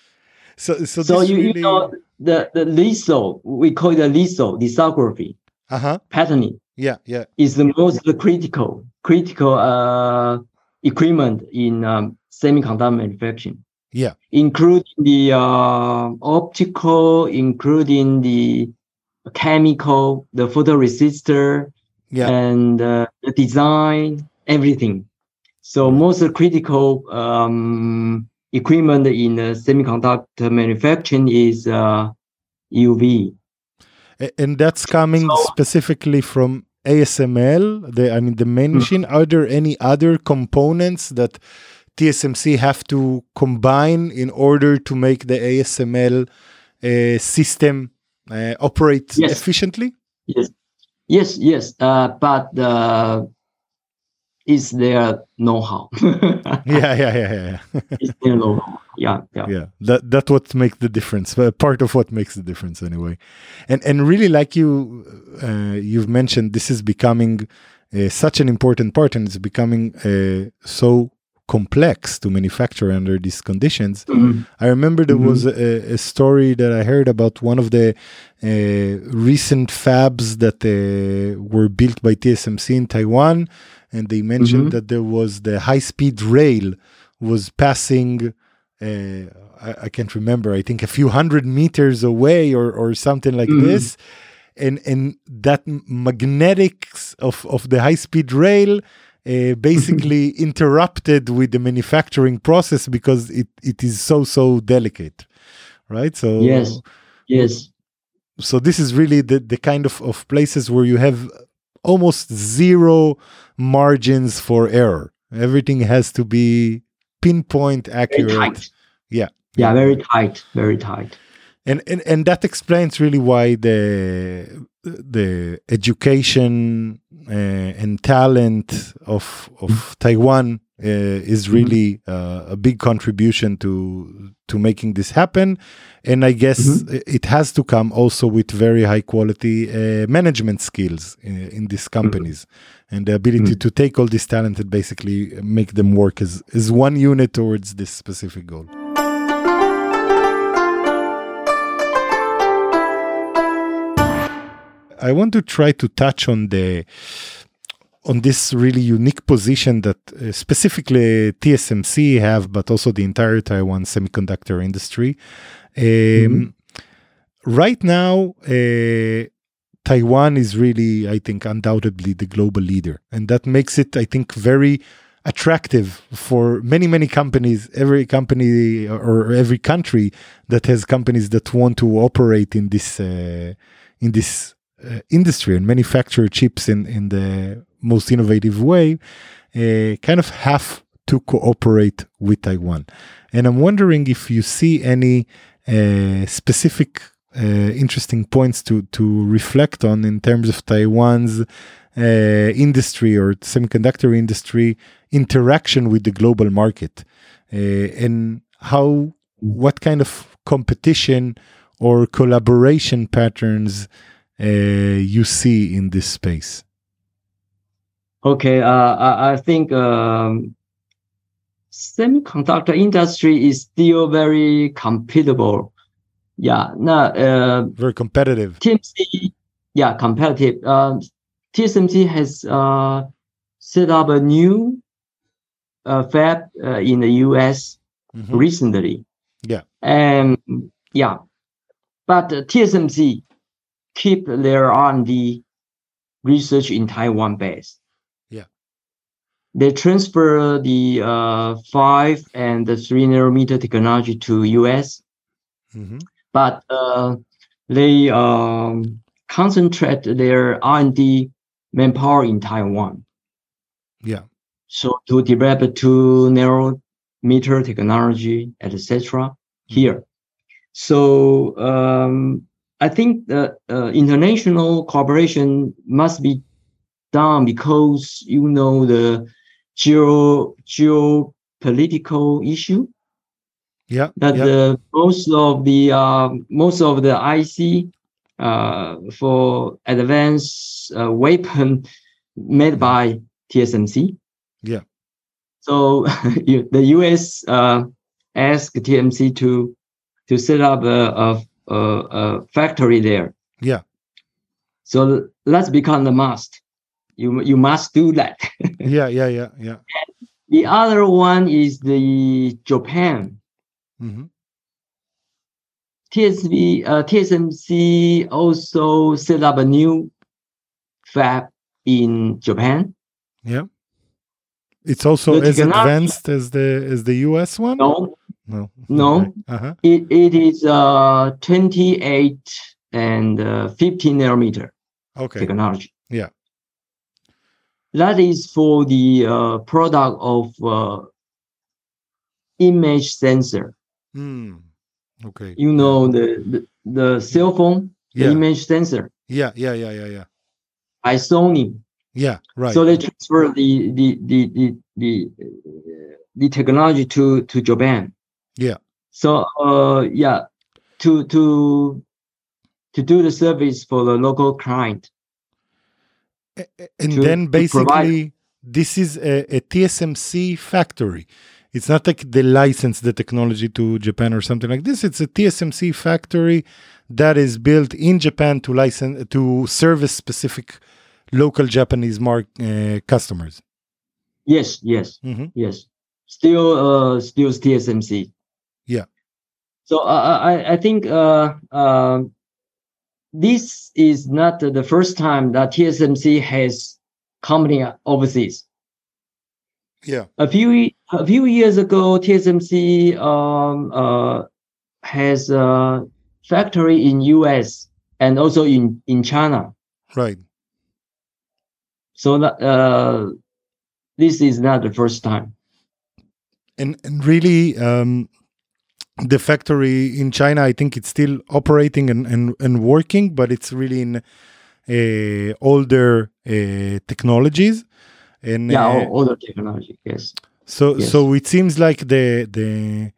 So, so, so you, really... you know the the litho we call it the litho lithography uh-huh. patterning. Yeah. Yeah. Is the most critical critical uh, equipment in um, semiconductor manufacturing. Yeah. Including the uh, optical, including the chemical, the photoresistor, yeah. and uh, the design, everything. So most critical um, equipment in semiconductor manufacturing is uh, UV. And that's coming so, specifically from ASML. The I mean the main mm-hmm. machine. Are there any other components that TSMC have to combine in order to make the ASML uh, system uh, operate yes. efficiently? Yes, yes, yes. Uh, but uh, is their know-how? yeah, yeah, yeah, yeah. is their know-how? Yeah, yeah, yeah. That that's what makes the difference. Uh, part of what makes the difference, anyway. And and really, like you uh, you've mentioned, this is becoming uh, such an important part, and it's becoming uh, so complex to manufacture under these conditions. Mm-hmm. I remember there mm-hmm. was a, a, story that I heard about one of the uh, recent fabs that uh, were built by TSMC in Taiwan, and they mentioned mm-hmm. that there was the high-speed rail was passing. Uh, I, I, can't remember. I think a few hundred meters away, or or something like mm-hmm. this. And and that magnetics of of the high-speed rail uh, basically interrupted with the manufacturing process because it, it is so so delicate right so yes yes so this is really the, the kind of, of places where you have almost zero margins for error. Everything has to be pinpoint accurate. yeah. Yeah very tight very tight. And, and and that explains really why the the education uh, and talent of of. Taiwan is mm-hmm. really uh, a big contribution to to making this happen and i guess mm-hmm. it has to come also with very high quality uh, management skills in, in these mm-hmm. companies mm-hmm. and the ability mm-hmm. to take all this talent and basically make them work as, as one unit towards this specific goal I want to try to touch on the on this really unique position that uh, specifically TSMC have, but also the entire Taiwan semiconductor industry. Um, mm-hmm. Right now, uh, Taiwan is really, I think, undoubtedly the global leader, and that makes it, I think, very attractive for many many companies every company or every country that has companies that want to operate in this uh, in this uh, industry and manufacture chips in, in the most innovative way, uh, kind of have to cooperate with Taiwan. And I'm wondering if you see any uh, specific uh, interesting points to, to reflect on in terms of Taiwan's uh, industry or semiconductor industry interaction with the global market uh, and how what kind of competition or collaboration patterns uh, you see in this space? Okay, uh, I, I think um, semiconductor industry is still very compatible. Yeah, no, uh, very competitive. TSMC, yeah, competitive. Uh, TSMC has uh, set up a new uh, fab uh, in the US mm-hmm. recently. Yeah, and yeah, but TSMC keep their R&D research in Taiwan base. Yeah. They transfer the uh, five and the three nanometer technology to US, mm-hmm. but uh, they um, concentrate their R&D manpower in Taiwan. Yeah. So to develop two nanometer technology, etc. here. So um, I think the uh, international cooperation must be done because you know the geo geopolitical issue Yeah. that yeah. the most of the uh, most of the IC uh, for advanced uh, weapon made by TSMC. Yeah. So the US uh, asked TMC to to set up a, a, a, a factory there. Yeah. So let's become the must. You you must do that. yeah. Yeah. Yeah. Yeah. the other one is the Japan. Mm-hmm. TSV, uh, TSMC also set up a new fab in Japan. Yeah. It's also The as advanced as the as the US one. No, No. No. Uh huh. it, it is uh 28 and uh, 15 nanometer Okay. technology. Yeah. That is for the uh, product of uh, image sensor. Hmm. Okay. You know the the, the cell phone Yeah. image sensor Yeah. Yeah. Yeah. Yeah. Yeah. by Sony. Yeah. Right. So they transfer the the the the the, uh, the technology to to Japan. Yeah. So uh yeah, to to to do the service for the local client. And to- then basically this is a, a TSMC factory. It's not like they license the technology to Japan or something like this. It's a TSMC factory that is built in Japan to license to service specific local Japanese mark uh, customers. Yes, yes, Mhm. yes. Still uh still TSMC. So uh, I I think uh uh, this is not the first time that TSMC has company overseas. Yeah. a few a few years ago, TSMC um, uh, has a factory in US and also in in China. Right. So that uh, this is not the first time. and and really um, the factory in China, I think it's still operating and and, and working, but it's really in uh, older uh, technologies. And Yeah, uh, all technology. Yes. so yes. so it seems like the the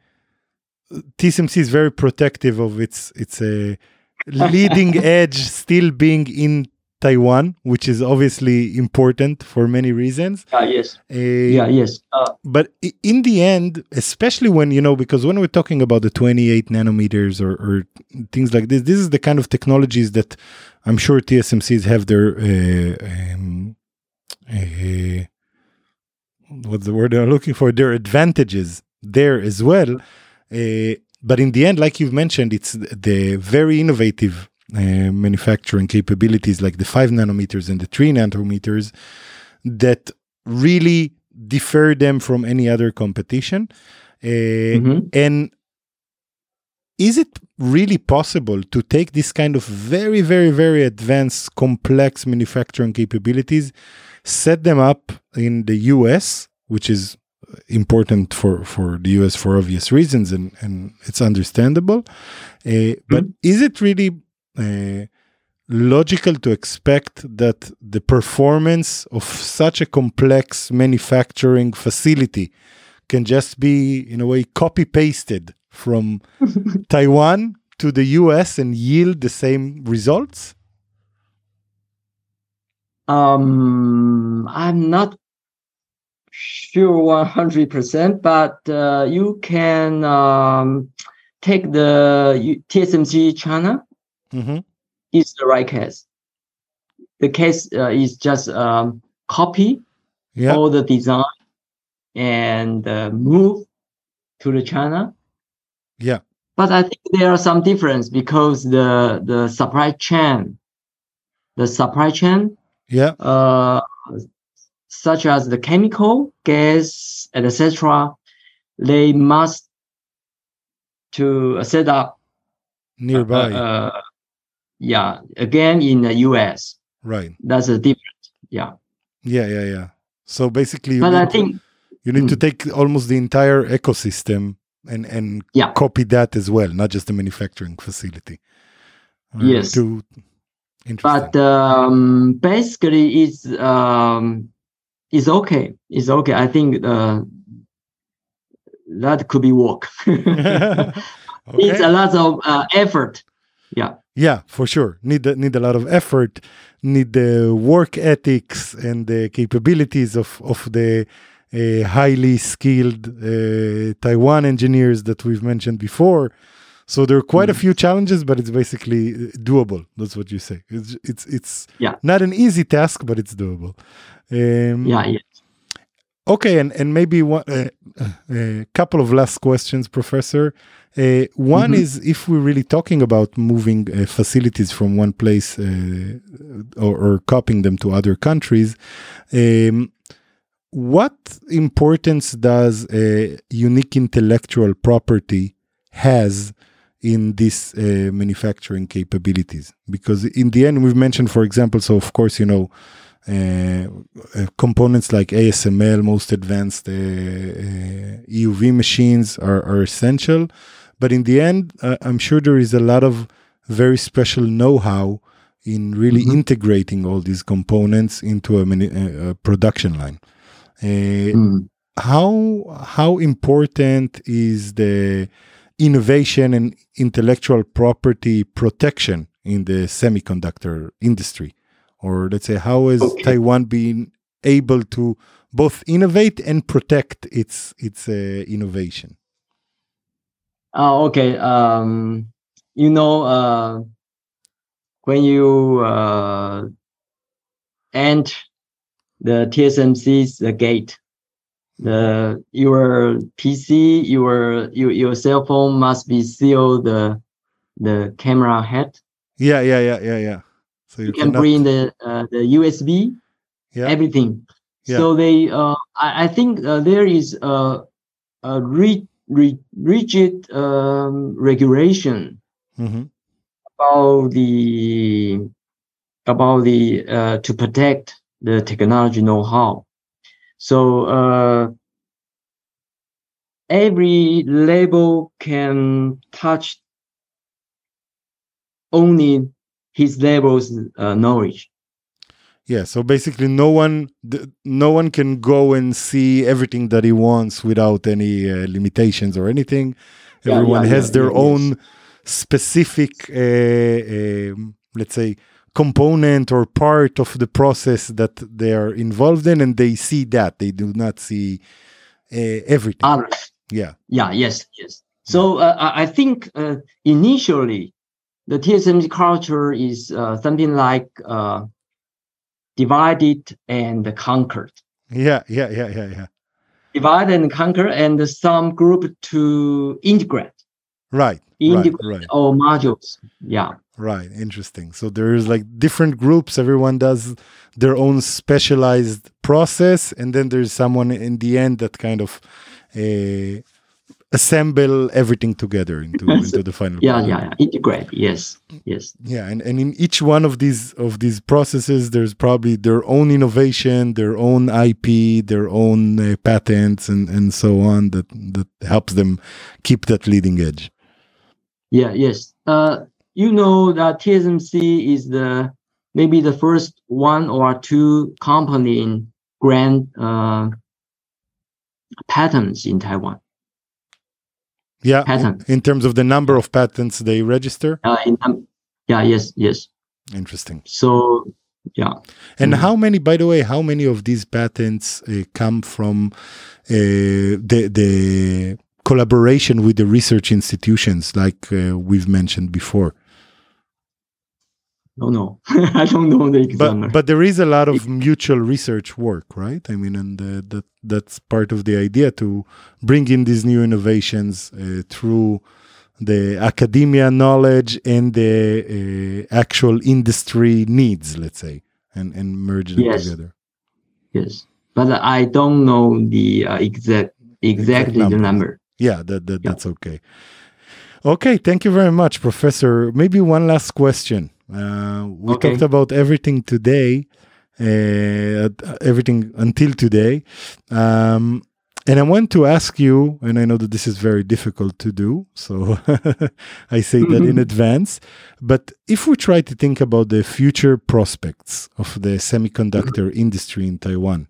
TSMC is very protective of its its uh, leading edge still being in Taiwan, which is obviously important for many reasons. Yeah. Yes. Uh, Yeah. Yes. Uh, but in the end especially when you know because when we're talking about the 28 nanometers or, or things like this this is the kind of technologies that i'm sure tsmcs have their uh, um, uh, what's the word i'm looking for their advantages there as well uh, but in the end like you've mentioned it's the very innovative uh, manufacturing capabilities like the 5 nanometers and the 3 nanometers that really differ them from any other competition. Uh, mhm. And is it really possible to take this kind of very, very, very advanced, complex manufacturing capabilities, set them up in the US, which is important for, for the US for obvious reasons, and, and it's understandable. Uh, but is it really logical to expect that the performance of such a complex manufacturing facility can just be in a way copy pasted from Taiwan to the US and yield the same results? Um, I'm not sure 100%, but uh, you can um, take the TSMC China hmm is the right case. The case uh, is just um, copy Yeah. all the design and uh, move to the China. Yeah. But I think there are some difference because the the supply chain, the supply chain Yeah. uh, such as the chemical, gas, etc., they must to set up. Nearby. Uh, uh, yeah, again in the U.S. right. That's a different Yeah. Yeah, yeah, yeah. So basically, you But I need, think you need to Mm. take almost the entire ecosystem and and Yeah. copy that as well, not just the manufacturing facility. Uh, Yes. To, but um, basically it's um, it's okay. It's okay. I think uh, that could be work. It's a lot of uh, effort. Yeah. Yeah, for sure. Need a- need a lot of effort. Need the work ethics and the capabilities of of the uh, highly skilled uh, Taiwan engineers that we've mentioned before. So there are quite a Mm. few challenges, but it's basically uh, doable. That's what you say. It's it's it's Yeah. not an easy task, but it's doable. Um, Yeah. Yeah. Okay, and and maybe one a uh, uh, couple of last questions, Professor. Uh, one Mhm. is if we're really talking about moving uh, facilities from one place uh, or, or copying them to other countries, um, what importance does uh, unique intellectual property has in these uh, manufacturing capabilities? Because in the end, we've mentioned, for example, so of course, you know, components like ASML, most advanced uh, uh, EUV machines are, are essential. But in the end, uh, I'm sure there is a lot of very special know how in really Mhm. integrating all these components into a, a, a production line. Uh, Mm. how how important is the innovation and intellectual property protection in the semiconductor industry or let's say how has Okay. taiwan been able to both innovate and protect its its uh, innovation Oh, okay. Um, you know, uh, when you uh, enter the TSMC's the gate, the your PC, your your your cell phone must be sealed the the camera head. yeah yeah yeah yeah yeah so You, you, can cannot- bring the uh, the USB, yeah everything. Yeah. So they, uh, I, I think uh, there is a, a ri- ri- rigid um, regulation Mhm. about the about the uh, to protect the technology know-how. So uh, every label can touch only his label's uh, knowledge. yeah so basically no one no one can go and see everything that he wants without any uh, limitations or anything Yeah, everyone yeah, has yeah, their own specific uh, um, let's say component or part of the process that they are involved in and they see that they do not see uh, everything Others. yeah Yeah, yes, yes. So uh, I I think uh, initially the TSMC culture is uh, something like uh, divided and conquered. yeah yeah yeah yeah yeah Divide and conquer, and some group to integrate right right integrate right all modules. Yeah, Right, interesting. So there's like different groups, everyone does their own specialized process, and then there's someone in the end that kind of uh, assemble everything together into, into the final yeah, product. yeah, yeah. Integrate. Yes, yes. Yeah, and, and in each one of these of these processes, there's probably their own innovation, their own IP, their own uh, patents, and, and so on that that helps them keep that leading edge. Yeah, yes. Uh, you know that TSMC is the maybe the first one or two company in grant uh, patents in Taiwan. Yeah, in, Patent. in terms of the number of patents they register. Uh, in um, yeah, yes, yes. Interesting. So yeah, And Mhm. how many, by the way, how many of these patents uh, come from uh, the the collaboration with the research institutions, like uh, we've mentioned before? No, no, I don't know the examiner. But but there is a lot of mutual research work, right? I mean, and uh, that that's part of the idea to bring in these new innovations uh, through the academia knowledge and the uh, actual industry needs, let's say, and and merge them Yes. together. yes, but I don't know the uh, exact exactly the number. number. Yeah, that, that Yeah. that's okay. Okay, thank you very much, Professor. Maybe one last question. Uh, we Okay. talked about everything today. uh, everything until today. Um, and I want to ask you, and I know that this is very difficult to do, so I say that in advance. But if we try to think about the future prospects of the semiconductor industry in Taiwan,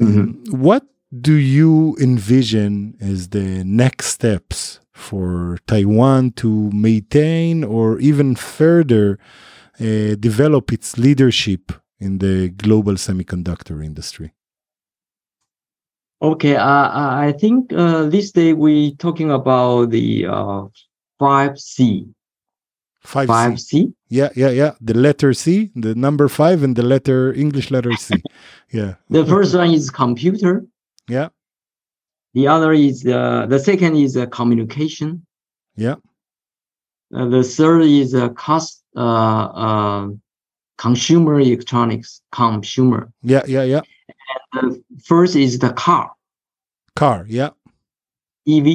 um, what do you envision as the next steps for Taiwan to maintain or even further uh, develop its leadership in the global semiconductor industry? Okay, uh, I think uh, this day we're talking about the uh, 5C. 5C. 5C? Yeah, yeah, yeah. The letter C, the number five, and the letter English letter C. Yeah. The first one is computer. Yeah. The other is uh, the second is uh, communication. Yeah. Uh, the third is uh, cost, uh, uh, consumer electronics, consumer. Yeah, yeah, yeah. And The first is the car, Car. Yeah. EV,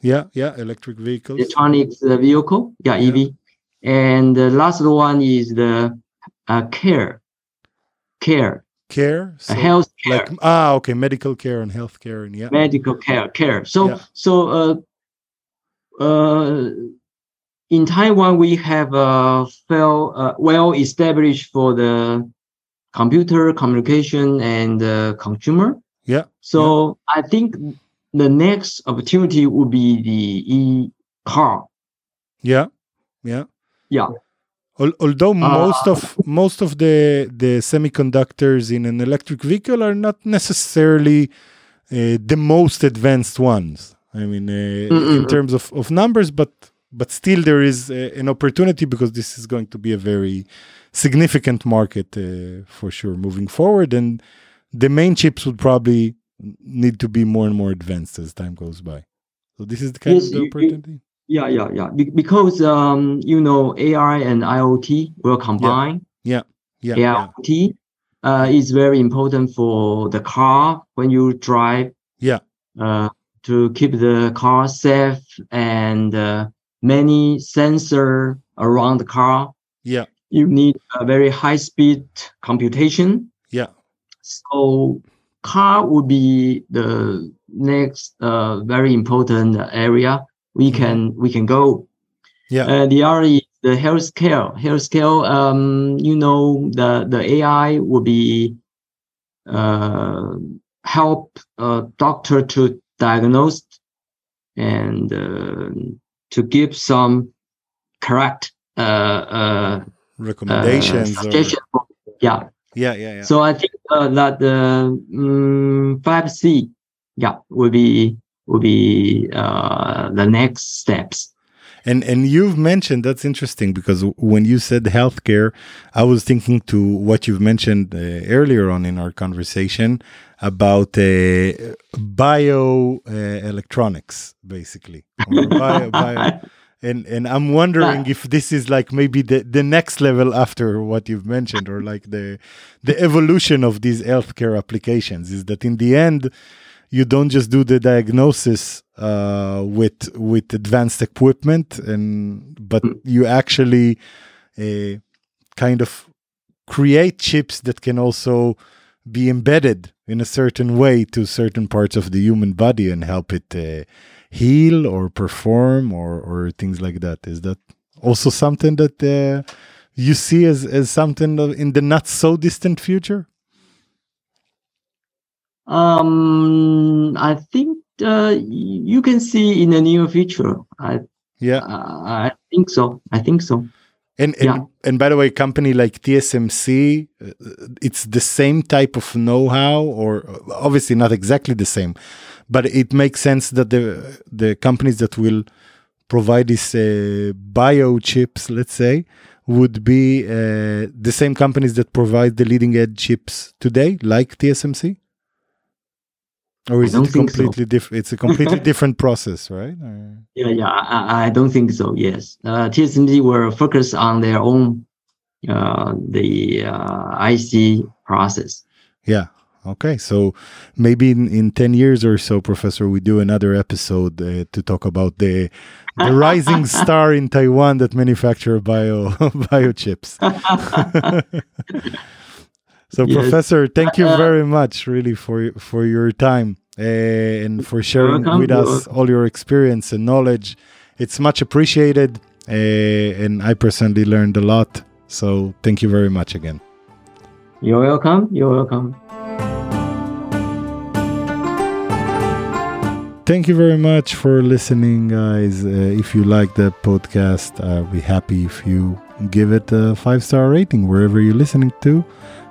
Yeah, yeah. Electric vehicles. electronics uh, vehicle, yeah, Yeah. EV. And the last one is the uh, care, care, Care. uh, So health care, like ah, okay, medical care and health care and yeah. medical care, care. So, Yeah. so, uh, uh, in Taiwan, we have a well, uh, well established for the computer communication and uh, consumer. Yeah. So I think the next opportunity would be the e car. Yeah. Yeah. Yeah. Al- although most Uh, of most of the the semiconductors in an electric vehicle are not necessarily uh, the most advanced ones. I mean, uh, in terms of, of numbers, but but still there is uh, an opportunity because this is going to be a very significant market uh, for sure moving forward, and the main chips would probably need to be more and more advanced as time goes by. So this is the kind Yes, of the opportunity. Yeah, yeah, yeah. Be- because um, you know, AI and IoT will combine. Yeah. yeah. Yeah IoT uh, is very important for the car when you drive. Yeah. Uh, to keep the car safe and uh, many sensor around the car. Yeah. You need a very high speed computation. Yeah. So car would be the next uh, very important area we can we can go. Yeah. Uh, the other is the healthcare. Healthcare, um, you know, the the AI will be uh, help uh, doctor to diagnose and uh, to give some correct uh, uh, Recommendations. uh, or- Yeah. yeah. Yeah. Yeah. So I think uh, that the um, 5C, yeah, will be will be uh, the next steps. And and you've mentioned that's interesting because when you said healthcare, I was thinking to what you've mentioned uh, earlier on in our conversation about uh, bio uh, electronics, basically. Bio, bio. And and I'm wondering if this is like maybe the, the next level after what you've mentioned, or like the the evolution of these healthcare applications. Is that in the end, you don't just do the diagnosis uh, with with advanced equipment, and but you actually uh, kind of create chips that can also be embedded in a certain way to certain parts of the human body and help it uh, heal or perform or or things like that. Is that also something that uh, you see as as something in the not so distant future? Um, I think uh, you can see in the near future. I Yeah. uh, I think so. I think so. And and, Yeah. and by the way, company like TSMC, uh, it's the same type of know-how, or uh, obviously not exactly the same, but it makes sense that the the companies that will provide these uh, bio chips, let's say, would be uh, the same companies that provide the leading edge chips today, like TSMC. Or I is don't it think so. different? It's a completely different process, right? Or- Yeah, yeah. I, I don't think so. Yes, uh, TSMC will focus on their own uh, the uh, IC process. Yeah. Okay. So maybe in, in 10 years or so, Professor, we do another episode uh, to talk about the the rising star in Taiwan that manufacture bio biochips. So, Yes. Professor, thank you Uh, very much, really, for for your time uh, and for sharing welcome, with us welcome. all your experience and knowledge. It's much appreciated, uh, and I personally learned a lot. So, thank you very much again. You're welcome. You're welcome. Thank you very much for listening, guys. Uh, if you like the podcast, I'll be happy if you give it a five star rating wherever you're listening to.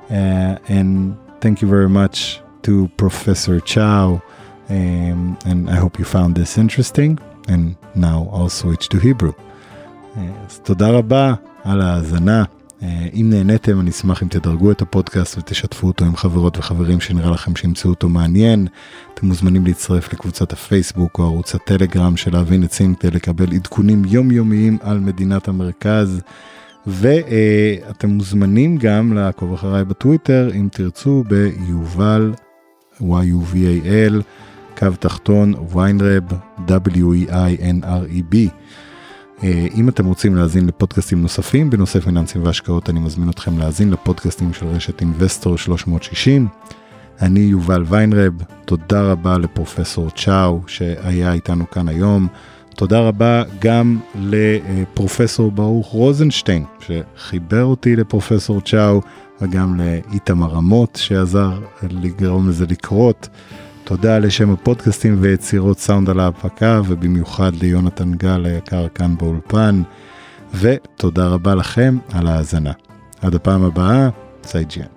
Uh, and thank you very much to Professor Chow. Um, and I hope you found this interesting. And now I'll switch to Hebrew. Uh, אז תודה רבה על ההאזנה. אה, אם נהניתם, אני אשמח אם תדרגו את הפודקאסט ותשתפו אותו עם חברות וחברים שנראה לכם שימצאו אותו מעניין. אתם מוזמנים להצטרף לקבוצת הפייסבוק או ערוץ הטלגרם של להבין את כדי לקבל עדכונים יומיומיים על מדינת המרכז. ואתם מוזמנים גם לעקוב אחריי בטוויטר אם תרצו ביובל, y-u-v-a-l, קו תחתון ויינרב, w-e-i-n-r-e-b. אה, אם אתם רוצים להאזין לפודקאסטים נוספים בנושא פיננסים והשקעות, אני מזמין אתכם להאזין לפודקאסטים של רשת אינבסטור 360. אני יובל ויינרב, תודה רבה לפרופסור צ'או שהיה איתנו כאן היום. תודה רבה גם לפרופסור ברוך רוזנשטיין שחיבר אותי לפרופסור צ'או וגם לאיתמר אמות שעזר לגרום לזה לקרות. תודה לשם הפודקאסטים ויצירות סאונד על ההפקה ובמיוחד ליונתן גל היקר כאן באולפן ותודה רבה לכם על ההאזנה. עד הפעם הבאה, סייג'יאן.